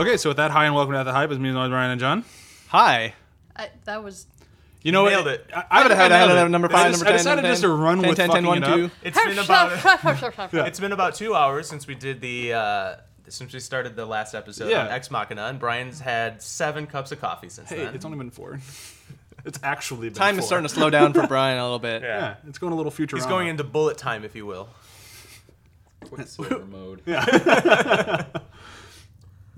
Okay, so with that, hi and welcome to the hype. It's me, and Ryan and John. Hi. I, that was. You know Nailed what? it. I, I would have had, nailed had it. number I five, just- number ten. I decided number just to 10, run 10, with 10, 10, fucking 1, it up. 2. It's been about Yeah. it's been about two hours since we did the uh, since we started the last episode Yeah. on Ex Machina, and Brian's had seven cups of coffee since Hey, then. it's only been four. It's actually been Time four. is starting to slow down for Brian a little bit. yeah. Yeah, it's going a little future. He's going into bullet time, if you will. Quicksilver mode. Yeah,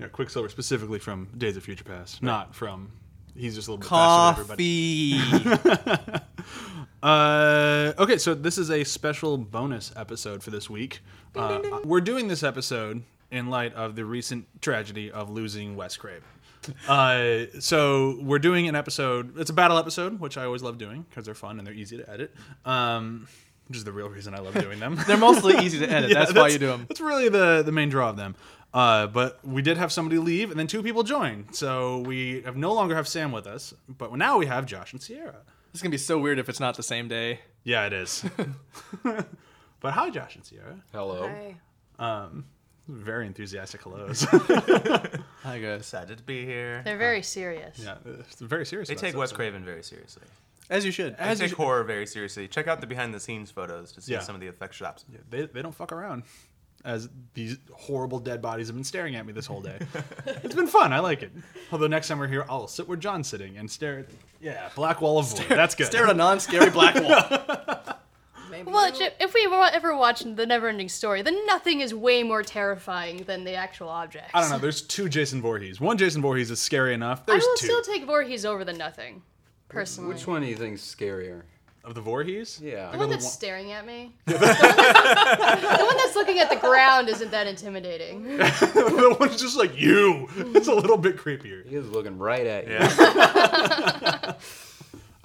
Quicksilver specifically from Days of Future Past, not from. He's just a little bit faster than everybody. Coffee. Uh, okay, so this is a special bonus episode for this week. Uh, we're doing this episode in light of the recent tragedy of losing Wes Craven. Uh, so we're doing an episode. It's a battle episode, which I always love doing because they're fun and they're easy to edit. Um, which is the real reason I love doing them. They're mostly easy to edit. Yeah, that's, why you do them. That's really the the main draw of them. Uh, but we did have somebody leave, and then two people joined. So we have no longer have Sam with us, but now we have Josh and Sierra. This is gonna be so weird if it's not the same day. Yeah, it is. but hi, Josh and Sierra. Hello. Hey. Um, very enthusiastic hellos. Hi guys. Excited to be here. They're very serious. yeah, it's very serious. They about take this Wes. Craven very seriously. As you should. They As you take should. horror very seriously. Check out the behind the scenes photos to see Yeah. some of the effect shots. Yeah, they, they don't fuck around. As these horrible dead bodies have been staring at me this whole day. it's been fun. I like it. Although next time we're here, I'll sit where John's sitting and stare at. Yeah, black wall of void. That's good. Stare at a non-scary black wall. Well, if- if we ever watching the Neverending Story, then nothing is way more terrifying than the actual objects. I don't know. There's two Jason Voorhees. One Jason Voorhees is scary enough. I will two still take Voorhees over the Nothing, personally. Which one do you think's scarier? of the Voorhees. Yeah. The one that's staring at me. the, one that's, the one that's looking at the ground isn't that intimidating. the one's just like you. It's a little bit creepier. He is looking right at you. Yeah.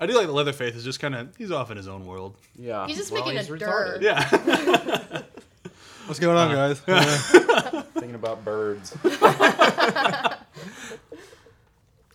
I do like the Leatherface is just kind of he's off in his own world. Yeah. He's just Well, making he's a retarded. dirt. Yeah. What's going on, uh, guys? Thinking about birds.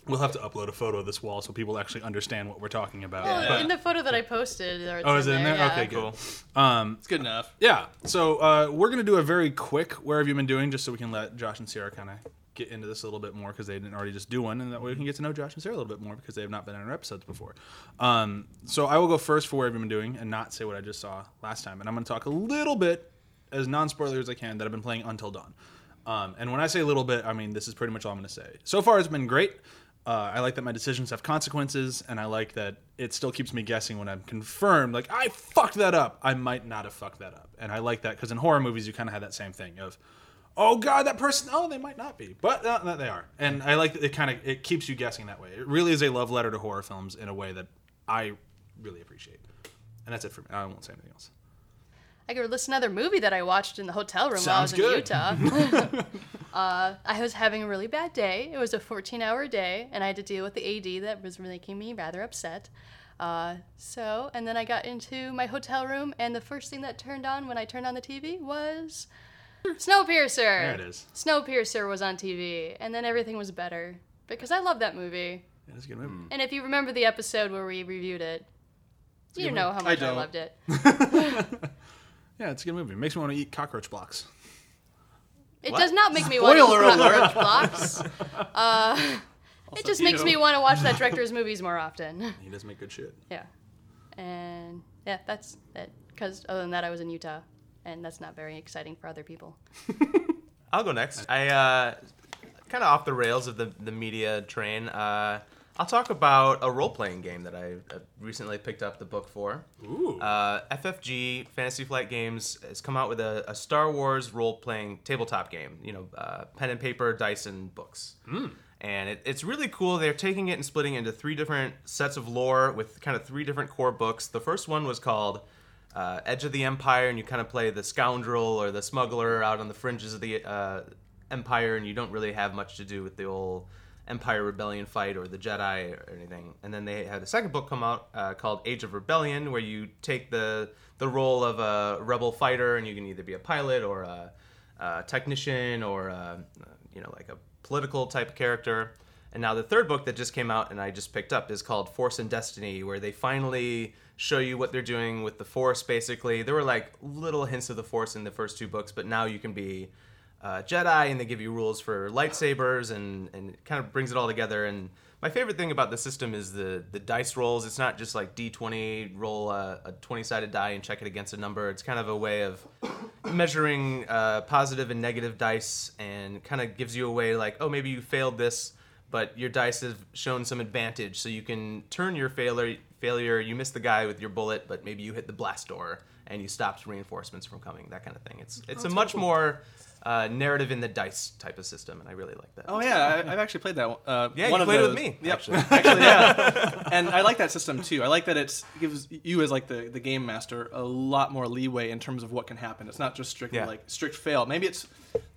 We'll have to upload a photo of this wall so people actually understand what we're talking about. Well, But- in the photo that I posted, it's oh, is it in there? yeah. Okay. Cool. Um, it's good enough. yeah. So uh, we're gonna do a very quick "Where have you been doing?" just so we can let Josh and Sarah kind of get into this a little bit more because they didn't already just do one, and that way we can get to know Josh and Sarah a little bit more because they have not been on our episodes before. Um, so I will go first for "Where have you been doing?" and not say what I just saw last time, and I'm gonna talk a little bit as non-spoiler as I can that I've been playing Until Dawn. Um, and when I say a little bit, I mean this is pretty much all I'm going to say. So far, it's been great. Uh, I like that my decisions have consequences, and I like that it still keeps me guessing when I'm confirmed. Like I fucked that up. I might not have fucked that up, and I like that because in horror movies you kind of have that same thing of, oh god, that person. Oh, they might not be, but uh, they are. And I like that it kind of it keeps you guessing that way. It really is a love letter to horror films in a way that I really appreciate. And that's it for me. I won't say anything else. I could list another movie that I watched in the hotel room Sounds while I was good. in Utah. uh, I was having a really bad day. It was a 14 hour day, and I had to deal with the AD that was making me rather upset. Uh, so, and then I got into my hotel room, and the first thing that turned on when I turned on the TV was Snowpiercer. There it is. Snowpiercer was on TV, and then everything was better because I love that movie. Yeah, it's a good movie. And if you remember the episode where we reviewed it, you know how much I, don't. loved it. Yeah, it's a good movie. It makes me want to eat cockroach blocks. It What? does not make me want to Spoiler eat cockroach blocks. Uh, it just makes ew. me want to watch that director's movies more often. He does make good shit. Yeah, and yeah, that's it. Because other than that, I was in Utah, and that's not very exciting for other people. I'll go next. I uh, kind of off the rails of the the media train. Uh, I'll talk about a role playing game that I uh, recently picked up the book for. Ooh. Uh, FFG Fantasy Flight Games has come out with a, a Star Wars role playing tabletop game. You know, uh, pen and paper, dice, and books. And it, it's really cool. They're taking it and splitting it into three different sets of lore with kind of three different core books. The first one was called uh, Edge of the Empire, and you kind of play the scoundrel or the smuggler out on the fringes of the uh, Empire, and you don't really have much to do with the old Empire Rebellion fight or the Jedi or anything. And then they had a second book come out uh, called Age of Rebellion, where you take the the role of a rebel fighter, and you can either be a pilot or a, a technician or a, you know like a political type of character. And now the third book that just came out and I just picked up is called Force and Destiny, where they finally show you what they're doing with the Force. Basically, there were like little hints of the Force in the first two books, but now you can be uh, Jedi, and they give you rules for lightsabers, and and it kind of brings it all together. And my favorite thing about the system is the the dice rolls. It's not just like D20 roll a, a 20 sided die and check it against a number. It's kind of a way of measuring uh, positive and negative dice, and kind of gives you a way like, oh, maybe you failed this, but your dice have shown some advantage, so you can turn your failure. Failure, you missed the guy with your bullet, but maybe you hit the blast door and you stopped reinforcements from coming. That kind of thing. It's it's a much more uh, narrative in the dice type of system, and I really like that. Oh yeah, I, I've actually played that. one. Uh, Yeah, one you of played it with me, Yep. actually. actually, yeah. and I like that system too. I like that it gives you as like the, the game master a lot more leeway in terms of what can happen. It's not just strictly Yeah. like strict fail. Maybe it's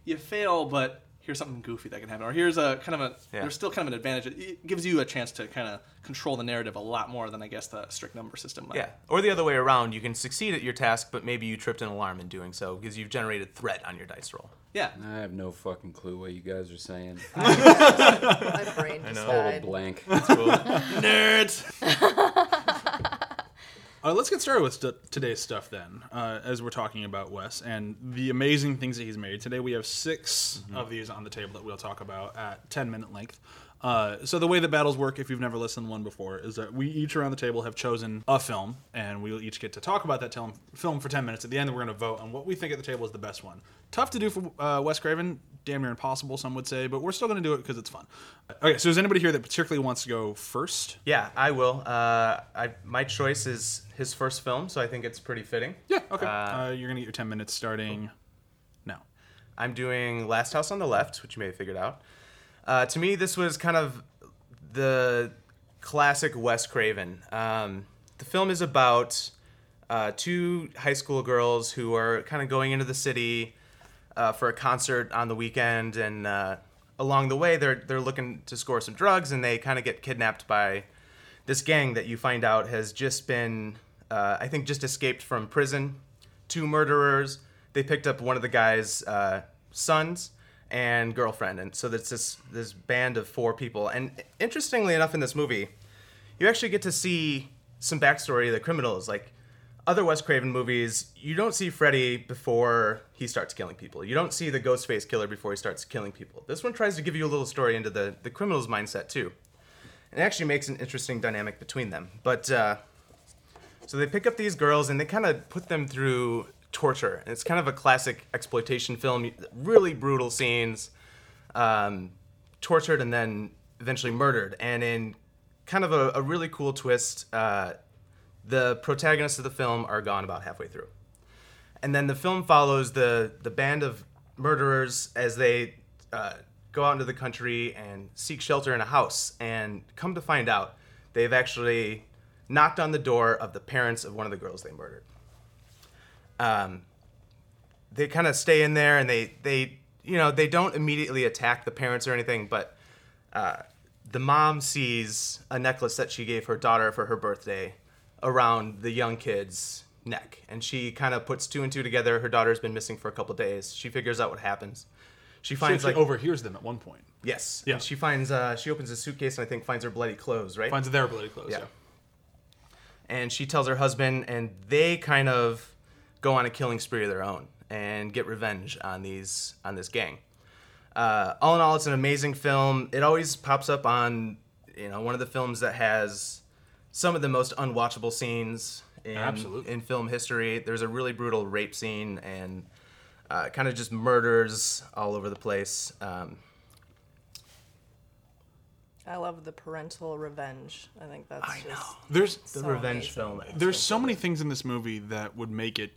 you fail, but here's something goofy that can happen, or here's a kind of a Yeah. there's still kind of an advantage. It, it gives you a chance to kind of control the narrative a lot more than I guess the strict number system. might. Yeah, or the other way around, you can succeed at your task, but maybe you tripped an alarm in doing so because you've generated threat on your dice roll. Yeah. I have no fucking clue what you guys are saying. My brain just Total died. blank. Nerds. Uh, let's get started with st- today's stuff then, uh, as we're talking about Wes and the amazing things that he's made. Today we have 6 of these on the table that we'll talk about at 10 minute length. Uh, so the way that battles work, if you've never listened to one before, is that we each around the table have chosen a film, and we'll each get to talk about that tel- film for 10 minutes. At the end, we're going to vote on what we think at the table is the best one. Tough to do for uh, Wes Craven, damn near impossible, some would say, but we're still going to do it because it's fun. Okay, so is anybody here that particularly wants to go first? Yeah, I will. Uh, I my choice is his first film, so I think it's pretty fitting. Yeah, okay. Uh, Uh, you're going to get your 10 minutes starting now. I'm doing Last House on the Left, which you may have figured out. Uh, to me, this was kind of the classic Wes Craven. Um, the film is about uh, two high school girls who are kind of going into the city uh, for a concert on the weekend, and uh, along the way, they're they're looking to score some drugs, and they kind of get kidnapped by this gang that you find out has just been, uh, I think, just escaped from prison. Two murderers. They picked up one of the guy's uh, sons and girlfriend, and so there's this this band of four people. And interestingly enough, in this movie, you actually get to see some backstory of the criminals. Like other Wes Craven movies, you don't see Freddy before he starts killing people. You don't see the Ghostface killer before he starts killing people. This one tries to give you a little story into the the criminal's mindset too. It actually makes an interesting dynamic between them. But uh, so they pick up these girls and they kind of put them through torture. And it's kind of a classic exploitation film. Really brutal scenes, um, tortured and then eventually murdered. And in kind of a, a really cool twist, uh, the protagonists of the film are gone about halfway through. And then the film follows the the band of murderers as they uh, go out into the country and seek shelter in a house. And come to find out, they've actually knocked on the door of the parents of one of the girls they murdered. Um, they kind of stay in there and they they you know they don't immediately attack the parents or anything, but uh, the mom sees a necklace that she gave her daughter for her birthday around the young kid's neck and she kind of puts two and two together her daughter's been missing for a couple days she figures out what happens she She finds actually like overhears them at one point. yes Yeah. and she finds uh, she opens a suitcase and i think finds her bloody clothes right Finds their bloody clothes. yeah. And she tells her husband, and they kind of go on a killing spree of their own and get revenge on these on this gang. Uh, all in all, it's an amazing film. It always pops up on you know one of the films that has some of the most unwatchable scenes in Absolutely. in film history. There's a really brutal rape scene and uh, kind of just murders all over the place. Um, I love the parental revenge. I think that's I just There's the so revenge amazing. film. there's so many things in this movie that would make it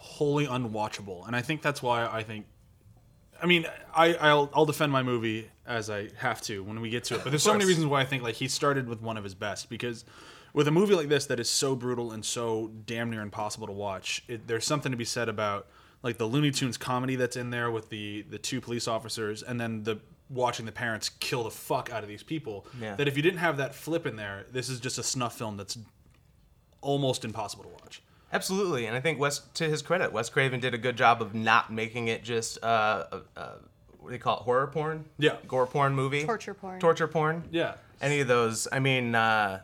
wholly unwatchable, and I think that's why I think. I mean, I I'll, I'll defend my movie as I have to when we get to it, but there's so many reasons why I think like he started with one of his best because with a movie like this that is so brutal and so damn near impossible to watch, it, there's something to be said about like the Looney Tunes comedy that's in there with the the two police officers and then the watching the parents kill the fuck out of these people. Yeah. That if you didn't have that flip in there, this is just a snuff film that's almost impossible to watch. Absolutely, and I think Wes, to his credit, Wes Craven did a good job of not making it just uh, what do you call it, horror porn? Yeah. gore porn movie, Torture porn. torture porn. Yeah. any of those. I mean, uh,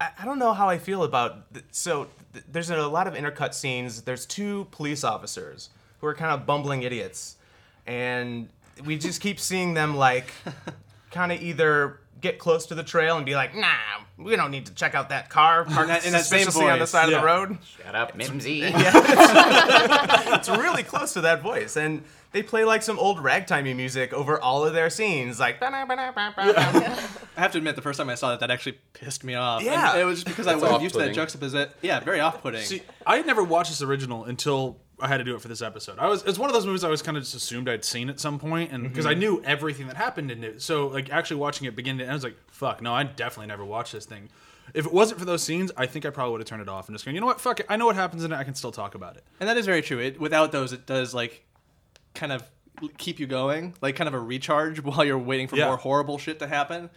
I, I don't know how I feel about. Th- so th- there's a lot of intercut scenes. There's two police officers who are kind of bumbling idiots, and we just keep seeing them like kind of either get close to the trail and be like, nah, we don't need to check out that car parked that- in that suspiciously on the side yeah. of the road. Shut up, Mimsy. It's really close to that voice, and they play like some old ragtimey music over all of their scenes, like. I have to admit, the first time I saw that, that actually pissed me off. Yeah. And it was just because I wasn't used to that off-putting. juxtaposition. Yeah, very off-putting. See, I had never watched this original until I had to do it for this episode. I was it's one of those movies I was kind of just assumed I'd seen at some point, and because I mhm. knew everything that happened in it. So like actually watching it begin to end, I was like, "Fuck, no, I definitely never watched this thing." If it wasn't for those scenes, I think I probably would have turned it off and just going, "You know what? Fuck it. I know what happens in it. I can still talk about it." And that is very true. It, without those, it does like kind of keep you going, like kind of a recharge while you're waiting for Yeah. more horrible shit to happen.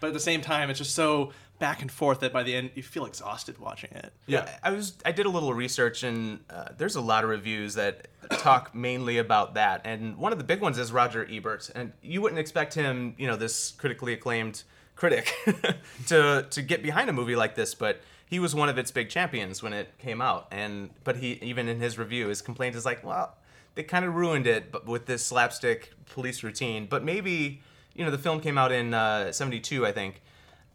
But at the same time, it's just so back and forth that by the end you feel exhausted watching it. Yeah. I was I did a little research and uh, there's a lot of reviews that talk mainly about that. And one of the big ones is Roger Ebert. And you wouldn't expect him you know this critically acclaimed critic to to get behind a movie like this but he was one of its big champions when it came out. And but he even in his review his complaint is like well they kind of ruined it but with this slapstick police routine. But maybe you know the film came out in uh, 72 I think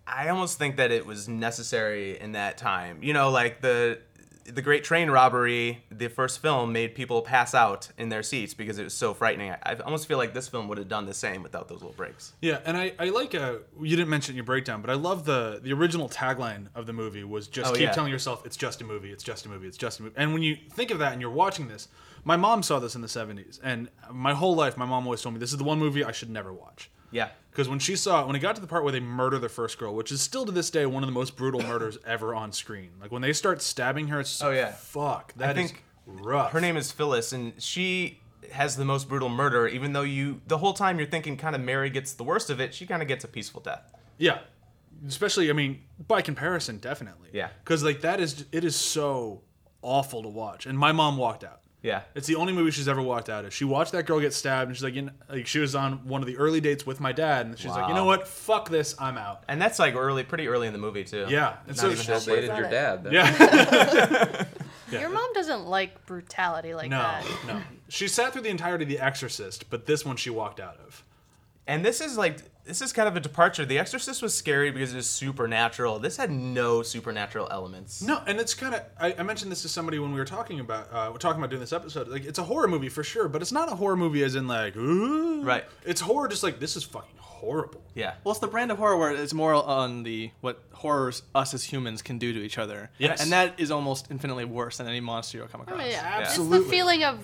I almost think that it was necessary in that time. You know, like the the Great Train Robbery, the first film made people pass out in their seats because it was so frightening. I, I almost feel like this film would have done the same without those little breaks. Yeah, and I, I like uh you didn't mention your breakdown, but I love the the original tagline of the movie was just Oh, keep yeah. telling yourself it's just a movie, it's just a movie, it's just a movie. And when you think of that and you're watching this, my mom saw this in the 70s, and my whole life my mom always told me this is the one movie I should never watch. Yeah. Because when she saw when it got to the part where they murder the first girl, which is still to this day one of the most brutal murders ever on screen, like when they start stabbing her, it's Oh, yeah. fuck, that I think rough. Her name is Phyllis, and she has the most brutal murder. Even though you, the whole time you're thinking kind of Mary gets the worst of it, she kind of gets a peaceful death. Yeah, especially I mean by comparison, definitely. Yeah. because like that is it is so awful to watch, and my mom walked out. Yeah. It's the only movie she's ever walked out of. She watched that girl get stabbed, and she's like, you know, like she was on one of the early dates with my dad, and she's like, you know what, fuck this, I'm out. And that's like early, pretty early in the movie too. Yeah, and Not so even she- dated your dad. then. Yeah, Your mom doesn't like brutality like no, that. no. She sat through the entirety of The Exorcist, but this one she walked out of. And this is like this is kind of a departure. The Exorcist was scary because it was supernatural. This had no supernatural elements. No, and it's kind of. I, I mentioned this to somebody when we were talking about uh, we're talking about doing this episode. Like, it's a horror movie for sure, but it's not a horror movie as in like, ooh. Right. It's horror, just like this is fucking horrible. Yeah. Well, it's the brand of horror where it's more on the what horrors us as humans can do to each other. Yes. and that is almost infinitely worse than any monster you'll come across. mean, yeah, It's Absolutely. the feeling of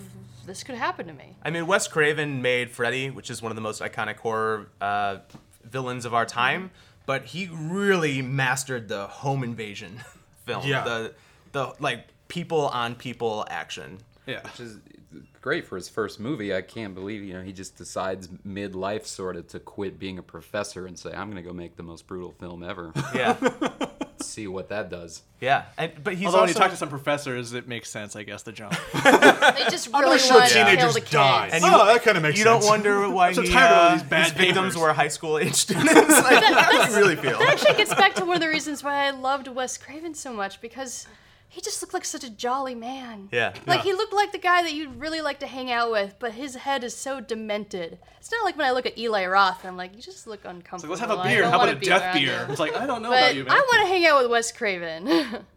this could happen to me. I mean, Wes Craven made Freddy, which is one of the most iconic horror uh, villains of our time, but he really mastered the home invasion film. Yeah. The the like people on people action. Yeah. Which is great for his first movie. I can't believe you know he just decides mid-life sort of to quit being a professor and say I'm going to go make the most brutal film ever. Yeah. See what that does. yeah. And, but he's Although when you talk to some professors, it makes sense, I guess, the jump. They just I'm really not sure want to kill teenagers the kids. die. And oh, that kind of makes you sense. don't wonder why so he, tired of all uh, these bad his victims were high school age students. like, how do you really feel? That actually gets back to one of the reasons why I loved Wes Craven so much because he just looked like such a jolly man. Yeah. Like Yeah. he looked like the guy that you'd really like to hang out with, but his head is so demented. It's not like when I look at Eli Roth, I'm like, you just look It's uncomfortable. like, let's have a beer. How about a be death beer? you." It's like, I don't know But about you, man. I want to hang out with Wes Craven.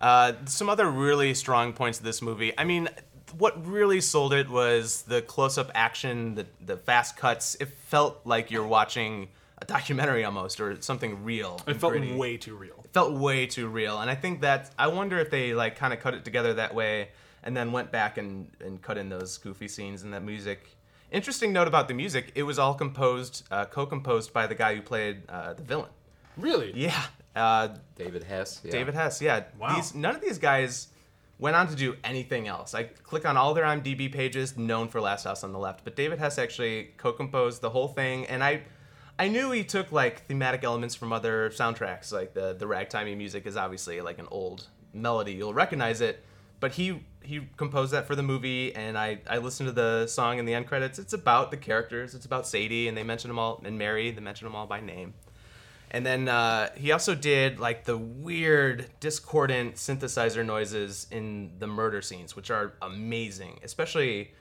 Uh, some other really strong points of this movie. I mean, what really sold it was the close-up action, the the fast cuts. It felt like you're watching a documentary almost, or something real. It felt gritty. way too real. It felt way too real, and I think that I wonder if they like kind of cut it together that way, and then went back and and cut in those goofy scenes and that music. Interesting note about the music: it was all composed, uh, co-composed by the guy who played uh, the villain. Really? Yeah, uh, David Hess. Yeah. David Hess, yeah. Wow. These none of these guys went on to do anything else. I click on all their IMDb pages, known for Last House on the Left, but David Hess actually co-composed the whole thing, and I, I knew he took like thematic elements from other soundtracks, like the the ragtimey music is obviously like an old melody, you'll recognize it, but he he composed that for the movie, and I I listened to the song in the end credits. It's about the characters, it's about Sadie, and they mention them all, and Mary, they mention them all by name. And then uh, he also did like the weird discordant synthesizer noises in the murder scenes, which are amazing, especially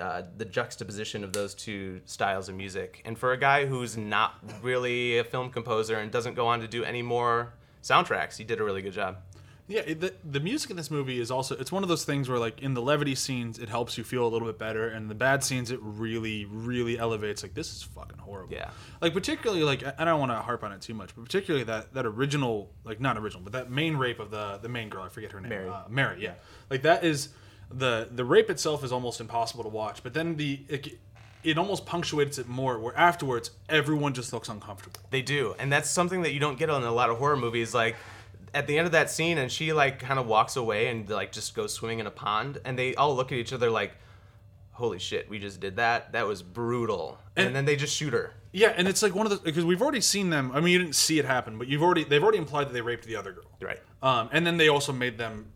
uh, the juxtaposition of those two styles of music. And for a guy who's not really a film composer and doesn't go on to do any more soundtracks, he did a really good job. Yeah, the the music in this movie is also it's one of those things where like in the levity scenes it helps you feel a little bit better, and the bad scenes it really really elevates. Like this is fucking horrible. Yeah. Like particularly like I don't want to harp on it too much, but particularly that that original like not original, but that main rape of the the main girl. I forget her name. Mary. Uh, Mary. Yeah. Like that is the the rape itself is almost impossible to watch, but then the it, it almost punctuates it more where afterwards everyone just looks uncomfortable. They do, and that's something that you don't get on a lot of horror movies. Like at the end of that scene, and she like kind of walks away and like just goes swimming in a pond, and they all look at each other like, "Holy shit, we just did that! That was brutal!" And, And- then they just shoot her. Yeah, and it's like one of the because we've already seen them. I mean, you didn't see it happen, but you've already they've already implied that they raped the other girl. Right. Um, and then they also made them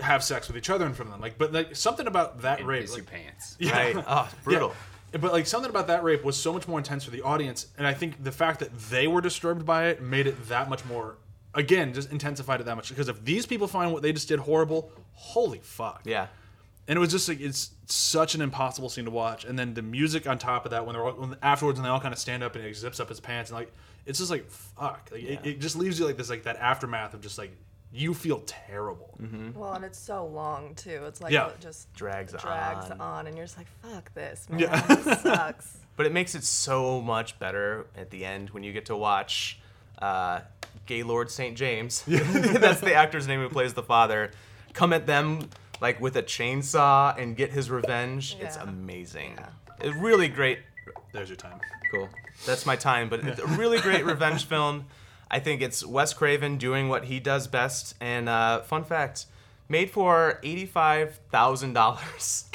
have sex with each other in front of them. Like, but like something about that And rape, piss your pants. yeah. Right. Oh, it's brutal. Yeah. But like something about that rape was so much more intense for the audience, and I think the fact that they were disturbed by it made it that much more. Again, just intensified it that much because if these people find what they just did horrible, holy fuck. Yeah. And it was just like it's such an impossible scene to watch, and then the music on top of that when they're all, when, afterwards when they all kind of stand up and he zips up his pants and like it's just like fuck, like it, it just leaves you like this like that aftermath of just like you feel terrible. Well, and it's so long too. It's like Yeah. it just Drags drags on. on. and you're just like, fuck this, man. Yeah. This sucks. But it makes it so much better at the end when you get to watch uh, Gaylord St. James. That's the actor's name who plays the father. Come at them like with a chainsaw and get his revenge. It's Yeah. amazing. It's really great. There's your time. Cool. That's my time. But it's a really great revenge film. I think it's Wes Craven doing what he does best. And uh, fun fact, made for eighty-five thousand dollars.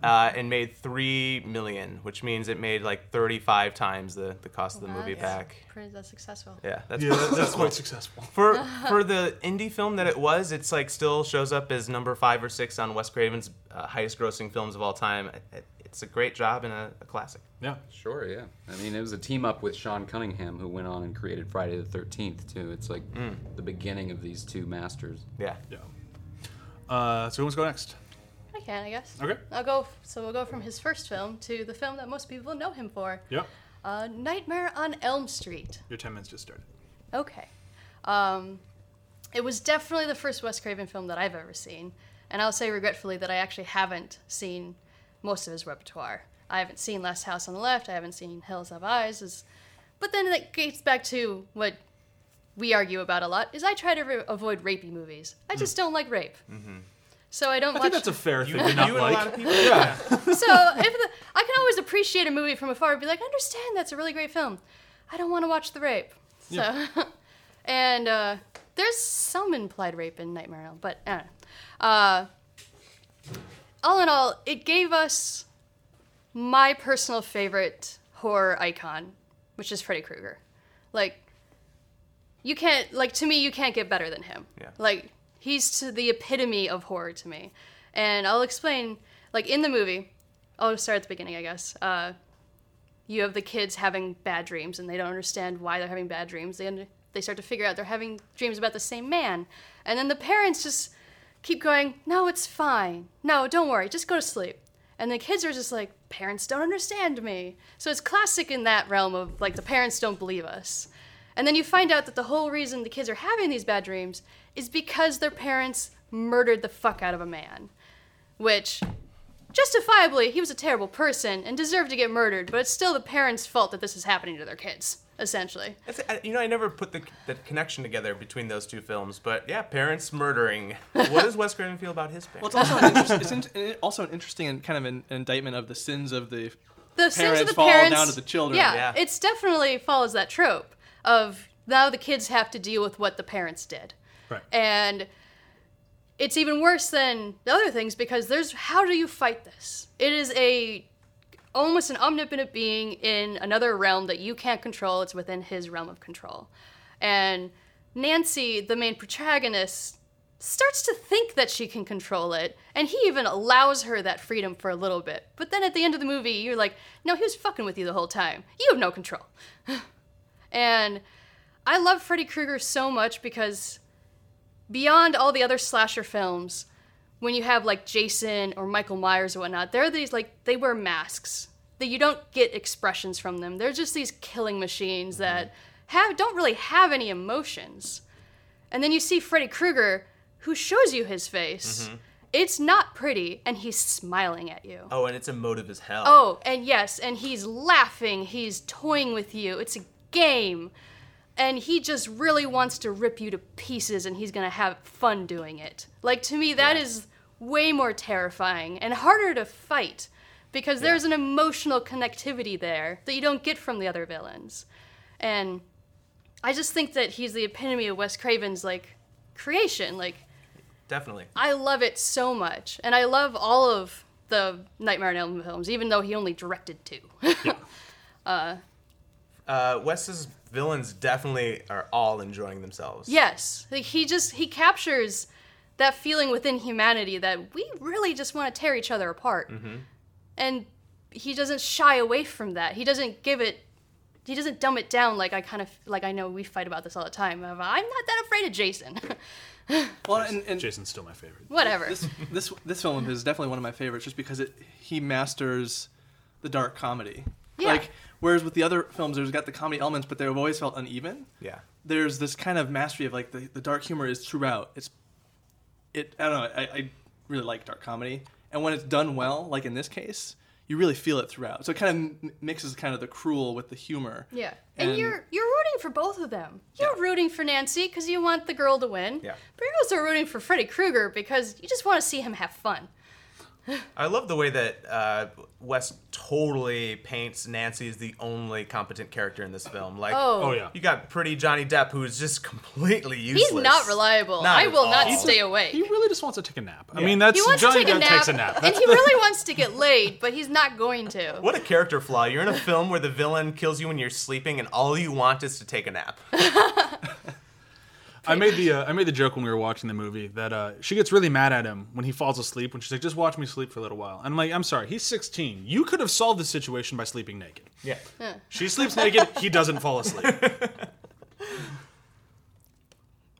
Uh, and made three million, which means it made like thirty-five times the, the cost of the movie That's back. Pretty that's successful. Yeah, that's, Yeah, that, that's that's quite successful. for for the indie film that it was. It's like still shows up as number five or six on Wes Craven's uh, highest-grossing films of all time. It- it- it's a great job and a, a classic. Yeah. Sure, yeah. I mean, it was a team up with Sean Cunningham, who went on and created Friday the Thirteenth too. It's like the beginning of these two masters. Yeah. Yeah. Uh, so who wants to go next? I can, I guess. Okay. I'll go. So we'll go from his first film to the film that most people know him for, Yeah. uh, Nightmare on Elm Street. Your ten minutes just started. Okay. Um, it was definitely the first Wes Craven film that I've ever seen, and I'll say regretfully that I actually haven't seen most of his repertoire. I haven't seen Last House on the Left. I haven't seen Hills Have Eyes. Is, but then that gets back to what we argue about a lot: is I try to re- avoid rapey movies. I just don't like rape. So I don't I watch. think that's a fair You, thing to you not and a like. lot of people. Yeah. so if the, I can always appreciate a movie from afar and be like, I understand that's a really great film. I don't want to watch the rape. So, and uh, there's some implied rape in Nightmare on Elm, but I don't know. Uh, all in all, it gave us my personal favorite horror icon, which is Freddy Krueger. Like, you can't like to me, you can't get better than him. Yeah. Like he's to the epitome of horror to me, and I'll explain. Like in the movie, I'll start at the beginning, I guess. Uh, you have the kids having bad dreams, and they don't understand why they're having bad dreams. They under, they start to figure out they're having dreams about the same man, and then the parents just keep going, "No, it's fine. No, don't worry. Just go to sleep." And the kids are just like, "Parents don't understand me." So it's classic in that realm of like the parents don't believe us. And then you find out that the whole reason the kids are having these bad dreams is because their parents murdered the fuck out of a man. Which, justifiably, he was a terrible person and deserved to get murdered, but it's still the parents' fault that this is happening to their kids, essentially. That's, you know, I never put the, the connection together between those two films, but yeah, parents murdering. What does Wes Craven feel about his parents? Well, it's also an, interest, it's in, also an interesting and kind of an, indictment of the sins of the The sins of Parents the fall parents down to the children. Yeah, Yeah. it's definitely follows that trope of now the kids have to deal with what the parents did. Right. And it's even worse than the other things because there's how do you fight this? It is a almost an omnipotent being in another realm that you can't control. It's within his realm of control. And Nancy, the main protagonist, starts to think that she can control it, and he even allows her that freedom for a little bit. But then at the end of the movie, you're like, no, he was fucking with you the whole time. You have no control. and I love Freddy Krueger so much because beyond all the other slasher films, when you have like Jason or Michael Myers or whatnot, they're these like they wear masks that you don't get expressions from them. They're just these killing machines mm-hmm. that have don't really have any emotions. And then you see Freddy Krueger, who shows you his face. Mm-hmm. It's not pretty, and he's smiling at you. Oh, and it's emotive as hell. Oh, and yes, and he's laughing, he's toying with you. It's a game. And he just really wants to rip you to pieces and he's to have fun doing it. Like to me that is way more terrifying and harder to fight because there's an emotional connectivity there that you don't get from the other villains. And I just think that he's the epitome of Wes Craven's like creation. Like Definitely. I love it so much, and I love all of the Nightmare on Elm films, even though he only directed two. Uh, Wes's villains definitely are all enjoying themselves. yes, like he just he captures that feeling within humanity that we really just want to tear each other apart, mm-hmm. and he doesn't shy away from that. He doesn't give it. He doesn't dumb it down like I kind of like I know we fight about this all the time. I'm not that afraid of Jason. Well, and, and Jason's still my favorite. Whatever. this this this film is definitely one of my favorites, just because it he masters the dark comedy. Yeah. Like whereas with the other films, there's got the comedy elements, but they've always felt uneven. Yeah. There's this kind of mastery of like the, the dark humor is throughout. It's it I don't know. I, I really like dark comedy, and when it's done well, like in this case, you really feel it throughout. So it kind of mixes kind of the cruel with the humor. Yeah, and, And- you're you're rooting for both of them. You're rooting for Nancy because you want the girl to win. Yeah. But you're also rooting for Freddy Krueger because you just want to see him have fun. I love the way that uh, Wes totally paints Nancy as the only competent character in this film. Like, Oh. Oh yeah. you got pretty Johnny Depp, who's just completely useless. He's not reliable. Not I will all. not He's stay He awake. really just wants to take a nap. I mean, that's He Johnny to take a Depp nap, takes a nap. and That's he really wants to get laid, but he's not going to. What a character flaw. You're in a film where the villain kills you when you're sleeping, and all you want is to take a nap. I made the uh, I made the joke when we were watching the movie that uh, she gets really mad at him when he falls asleep when she's like, "Just watch me sleep for a little while." And I'm like, "I'm sorry, he's 16. You could have solved the situation by sleeping naked." Yeah. She sleeps naked. He doesn't fall asleep.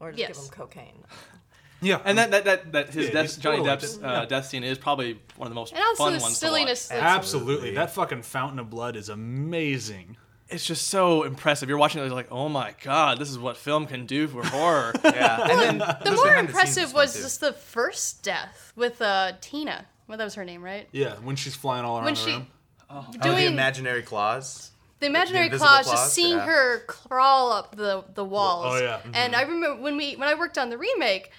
Or just Yes. give him cocaine. Yeah, And that that that, that his Yeah, death, Johnny totally Depp's just- uh, death scene is probably one of the most And also fun the ones silliness. to watch. absolutely. That fucking fountain of blood is amazing. It's just so impressive. You're watching it, you're like, oh my god, this is what film can do for horror. Yeah. And then The more impressive was just the first death with uh, Tina. Well, that was her name, right? Yeah, when she's flying all around When the she room. oh, the doing imaginary claws. the imaginary invisible claws, claws, just seeing yeah. her crawl up the the walls. Oh, yeah. And I remember when we when I worked on the remake,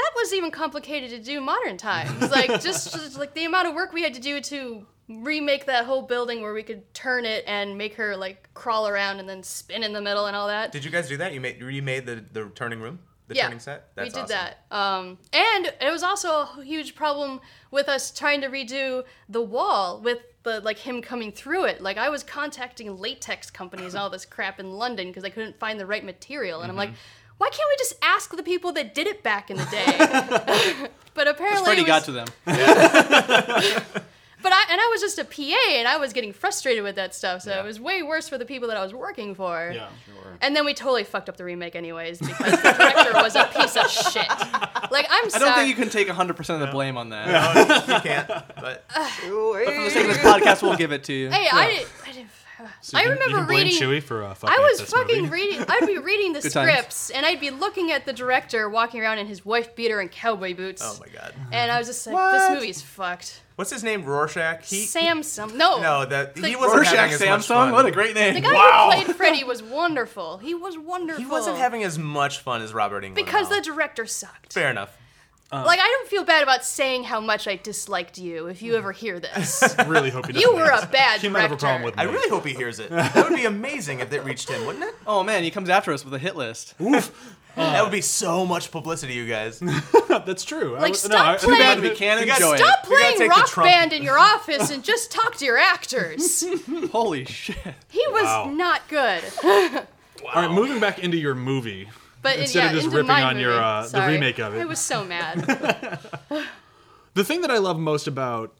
that was even complicated to do modern times. Like just, just like the amount of work we had to do to remake that whole building where we could turn it and make her like crawl around and then spin in the middle and all that. Did you guys do that? You made you remade the the turning room, the yeah, turning set. That's we did awesome. that. Um, and it was also a huge problem with us trying to redo the wall with the like him coming through it. Like I was contacting latex companies and all this crap in London because I couldn't find the right material, and I'm like. Why can't we just ask the people that did it back in the day? but apparently, Freddy it got to them. But I and I was just a PA, and I was getting frustrated with that stuff. So it was way worse for the people that I was working for. Yeah. sure. And then we totally fucked up the remake, anyways, because the director was a piece of shit. Like I'm I sorry. don't think you can take 100% of the blame on that. No, you can't. But For the sake of this podcast, we'll give it to you. Hey, I did. I, did, So I you can- remember you blame reading. Chewie for uh, I was this fucking movie. reading. I'd be reading the Good times. scripts, and I'd be looking at the director walking around in his wife beater and cowboy boots. oh my god, And I was just like, What? this movie's fucked. what's his name? Rorschach. He Samsung. No. no, that he wasn't Rorschach having as much fun. What a great name. The guy Wow. who played Freddy was wonderful. He was wonderful. He wasn't having as much fun as Robert Englund. because though. the director sucked. fair enough. Um, like I don't feel bad about saying how much I disliked you. If you ever hear this, I really hope he doesn't. you were a bad He might have a problem with me. I really hope he hears it. That would be amazing if it reached him, wouldn't it? Oh man, he comes after us with a hit list. Oof. Uh, that would be so much publicity, you guys. That's true. Like, would- stop no, I- playing- we can't We enjoy Stop We playing take rock band in your office and just talk to your actors. Holy shit. He was Wow. not good. All right, moving back into your movie. But in- Instead of yeah, just ripping on your, uh, the remake of it. I was so mad. The thing that I love most about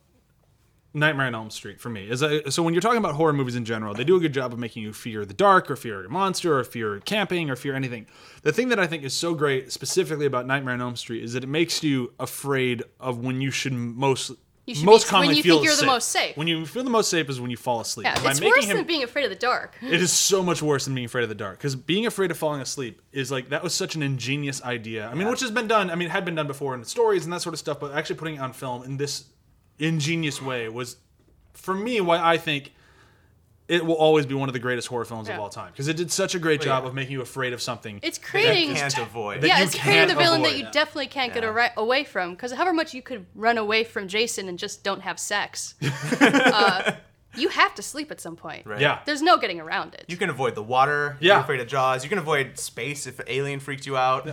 Nightmare on Elm Street for me is a, so when you're talking about horror movies in general, they do a good job of making you fear the dark or fear a monster or fear camping or fear anything. The thing that I think is so great specifically about Nightmare on Elm Street is that it makes you afraid of when you should most You should most be- when commonly you feel think you're the most safe. When you feel the most safe is when you fall asleep. Yeah, By it's worse him- than being afraid of the dark. it is so much worse than being afraid of the dark because being afraid of falling asleep is like that was such an ingenious idea. I mean, which has been done. I mean, it had been done before in stories and that sort of stuff, but actually putting it on film in this ingenious way was, for me, why I think it will always be one of the greatest horror films of all time because it did such a great job yeah. of making you afraid of something. It's That creating. can't avoid. that yeah, you it's creating the can't villain that avoid. you definitely can't get Yeah. ar- away from. Because however much you could run away from Jason and just don't have sex, uh, you have to sleep at some point. Right. yeah, There's no getting around it. You can avoid the water. Yeah. You're afraid of Jaws. You can avoid space if an alien freaks you out.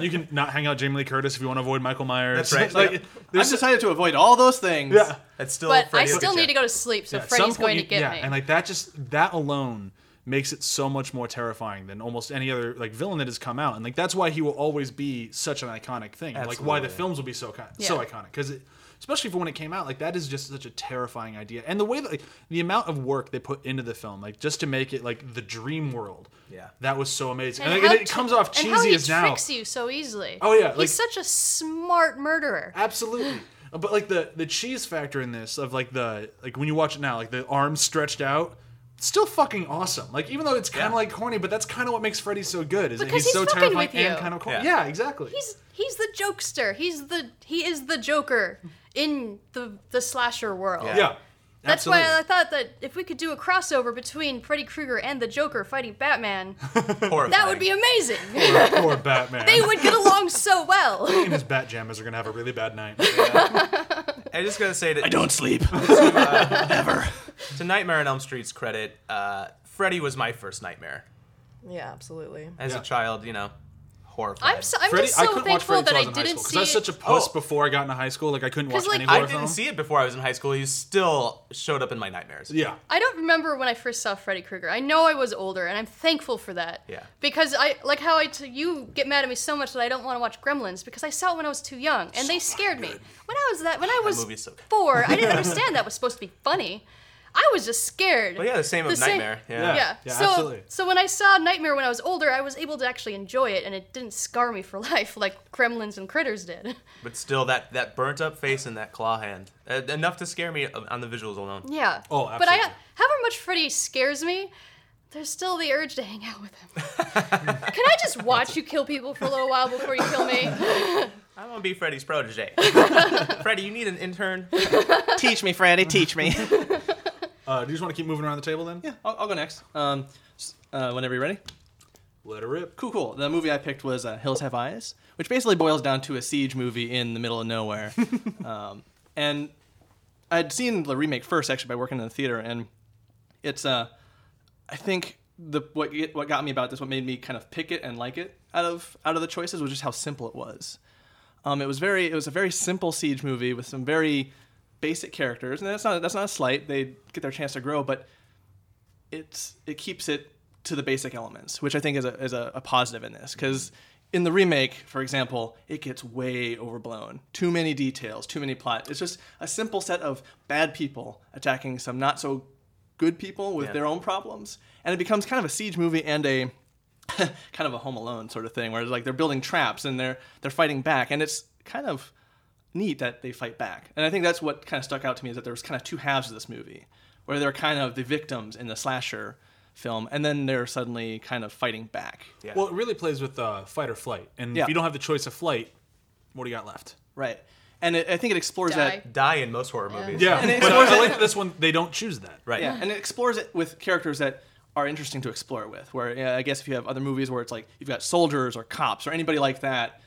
you can not hang out Jamie Lee Curtis if you want to avoid Michael Myers. That's right. Like, Like, I've decided to avoid all those things. yeah. That's still. but I Freddy will still need you. to go to sleep, so Yeah, some Freddy's point going you- to get yeah, me. and like that just that alone makes it so much more terrifying than almost any other like villain that has come out, and like that's why he will always be such an iconic thing. and, Like why the films will be so ki- so Yeah. iconic because especially for when it came out, like that is just such a terrifying idea, and the way that like, the amount of work they put into the film, like just to make it like the dream world. Yeah. that was so amazing, and, And like, how it tr- comes off cheesy and cheesy how he as now. tricks you so easily. Oh, yeah, like- he's such a smart murderer. Absolutely. Uh, but like the the cheese factor in this of like the like when you watch it now, like the arms stretched out, still fucking awesome. Like even though it's kind of Yeah. like corny, but that's kind of what makes Freddy so good. Is that Because he's, he's so fucking terrifying with you. and kind of corny. Yeah. Yeah, exactly. He's he's the jokester. He's the he is the Joker in the the slasher world. Yeah. yeah. That's absolutely. why I thought that if we could do a crossover between Freddy Krueger and the Joker fighting Batman, that would be amazing. poor, poor Batman. they would get along so well. and his bat jammers are gonna have a really bad night. I just gotta say that I Don't sleep. ever. to Nightmare on Elm Street's credit, uh, Freddy was my first nightmare Yeah, absolutely. as Yeah. a child. You know, horrified. I'm so, I'm Freddy, just I so couldn't watch thankful Freddy that I I didn't school because see I was such a puss Oh. before I got into high school. Like I couldn't watch like, any I horror I didn't film. see it before I was in high school. He still showed up in my nightmares. Yeah. I don't remember when I first saw Freddy Krueger. I know I was older, and I'm thankful for that. Yeah. Because I like how I t- you get mad at me so much that I don't want to watch Gremlins because I saw it when I was too young, and they scared me. When I was that when I was movie's so four, I didn't understand that was supposed to be funny. I was just scared. But yeah, the same of Nightmare. Yeah. Yeah. Yeah. Yeah, so, absolutely. so when I saw Nightmare when I was older, I was able to actually enjoy it, and it didn't scar me for life like Gremlins and Critters did. But still, that that burnt up face and that claw hand uh, enough to scare me on the visuals alone. Yeah. Oh, absolutely. But I, absolutely. however much Freddy scares me, there's still the urge to hang out with him. Can I just watch you kill people for a little while before you kill me? I want to be Freddy's protege. Freddy, you need an intern. teach me, Freddy. Teach me. Uh, do you just want to keep moving around the table then? yeah, I'll, I'll go next. Um, uh, whenever you're ready. Let her rip. Cool, cool. The movie I picked was uh, Hills Have Eyes, which basically boils down to a siege movie in the middle of nowhere. um, and I'd seen the remake first, actually, by working in the theater, and it's uh, I think the what what got me about this, what made me kind of pick it and like it out of out of the choices was just how simple it was. Um, it was very it was a very simple siege movie with some very basic characters, and that's not that's not a slight. They get their chance to grow, but it's it keeps it to the basic elements, which I think is a is a, a positive in this because. In the remake, for example, it gets way overblown. Too many details, too many plot. It's just a simple set of bad people attacking some not so good people with Yeah. their own problems, and it becomes kind of a siege movie and a kind of a Home Alone sort of thing, where it's like they're building traps and they're they're fighting back, and it's kind of neat that they fight back. And I think that's what kind of stuck out to me is that there was kind of two halves of this movie, where they're kind of the victims in the slasher film, and then they're suddenly kind of fighting back. Yeah. Well, it really plays with uh, fight or flight, and Yeah. if you don't have the choice of flight, what do you got left? Right. And it, I think it explores Die. that. Die in most horror movies. Yeah, And it but explores I, I like this one. They don't choose that. Right. Yeah, and it explores it with characters that are interesting to explore it with. Where yeah, I guess if you have other movies where it's like you've got soldiers or cops or anybody like that,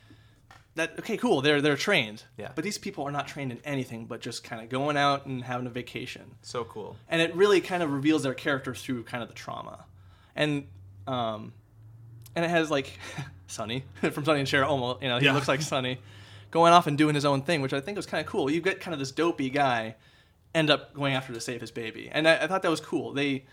that okay, cool, they're they're trained. Yeah. But these people are not trained in anything but just kind of going out and having a vacation. So cool. and it really kind of reveals their characters through kind of the trauma, and um, and it has like Sonny from Sonny and Cher, almost you know he Yeah. looks like Sonny, going off and doing his own thing, which I think was kind of cool. You get kind of this dopey guy, end up going after to save his baby, and I, I thought that was cool. They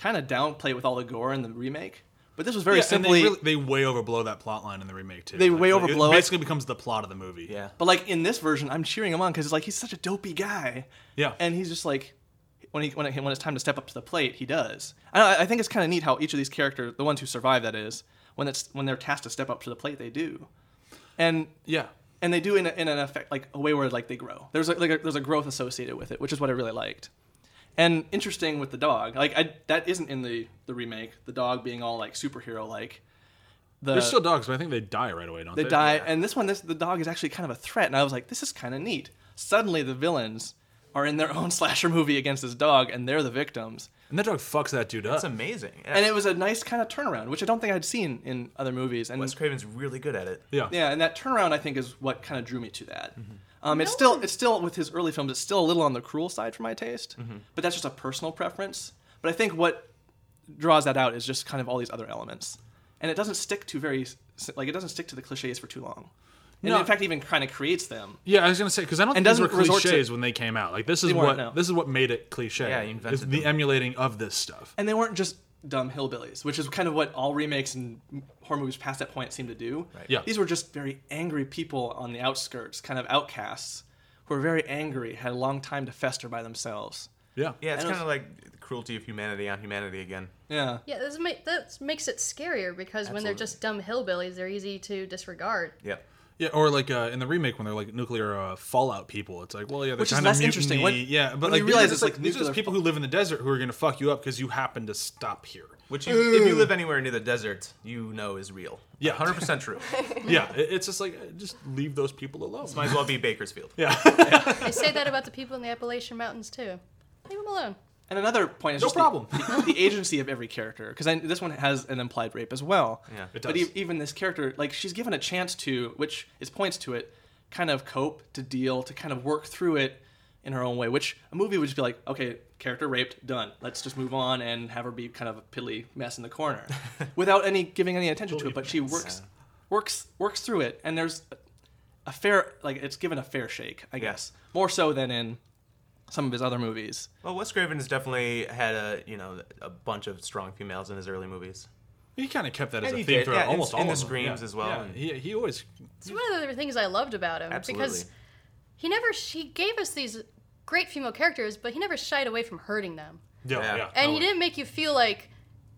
kind of downplay it with all the gore in the remake, But this was very Yeah, simply. they, really, they way overblow that plot line in the remake too. They way like, overblow it. it. Basically, becomes the plot of the movie. Yeah. But like in this version, I'm cheering him on because it's like he's such a dopey guy. Yeah. And he's just like, when he when, it, when it's time to step up to the plate, he does. I, I think it's kind of neat how each of these characters, the ones who survive, that is, when it's when they're tasked to step up to the plate, they do. And yeah. and they do in, a, in an effect like a way where like they grow. There's a, like a, there's a growth associated with it, which is what I really liked. And interesting with the dog, like I that isn't in the the remake. The dog being all like superhero like. The, They're still dogs, but I think they die right away, don't they? they die, and this one, this the dog is actually kind of a threat, and I was like, this is kind of neat. Suddenly, the villains are in their own slasher movie against this dog, and they're the victims. And that dog fucks that dude up. That's amazing. Yeah. And it was a nice kind of turnaround, which I don't think I'd seen in other movies. And Wes Craven's really good at it. yeah. yeah, and that turnaround I think is what kind of drew me to that. Mm-hmm. Um, it's still it's still with his early films, it's still a little on the cruel side for my taste, but that's just a personal preference. But I think what draws that out is just kind of all these other elements, and it doesn't stick to very like it doesn't stick to the cliches for too long. And No. in fact, even kind of creates them. Yeah, I was gonna say because I don't And think these were doesn't to- cliches when they came out. Like this is what no. this is what made it cliche. Yeah, he invented Is the emulating of this stuff. and they weren't just dumb hillbillies, which is kind of what all remakes and horror movies past that point seem to do. Right. Yeah. These were just very angry people on the outskirts, kind of outcasts, who were very angry, had a long time to fester by themselves. Yeah. Yeah, it's kind of like the cruelty of humanity on humanity again. Yeah. Yeah, this ma- that makes it scarier because when they're just dumb hillbillies, they're easy to disregard. Yep. Yeah, or like uh, in the remake when they're like nuclear uh, fallout people, it's like, well, yeah, they're Which is kind of interesting. mutiny. When- yeah, but when like you realize it's just, like these are just nuclear people who live in the desert who are going to fuck you up because you happen to stop here. Which, you, if you live anywhere near the desert, you know is real. Yeah. 100% true. Yeah, it- it's just like uh, just leave those people alone. Might as well be Bakersfield. Yeah, They say that about the people in the Appalachian Mountains too. Leave them alone. And another point is No just the- problem. The, the agency of every character, because this one has an implied rape as well. Yeah. It But does. e- even this character, like she's given a chance to, which is points to it, kind of cope, to deal, to kind of work through it in her own way. Which a movie would just be like, okay, character raped, done. Let's just move on and have her be kind of a piddly mess in the corner, without any giving any attention to it. But she works, works, works through it, and there's a fair, like it's given a fair shake, I guess, more so than in some of his other movies. Well, Wes Craven has definitely had a you know a bunch of strong females in his early movies. he kind of kept that as And a theme did, throughout yeah, almost in all the of them. Screams Yeah. as well, Yeah, he he always It's one of the things I loved about him Absolutely. because he never he gave us these great female characters, but he never shied away from hurting them. yeah Yeah. yeah, And totally. he didn't make you feel like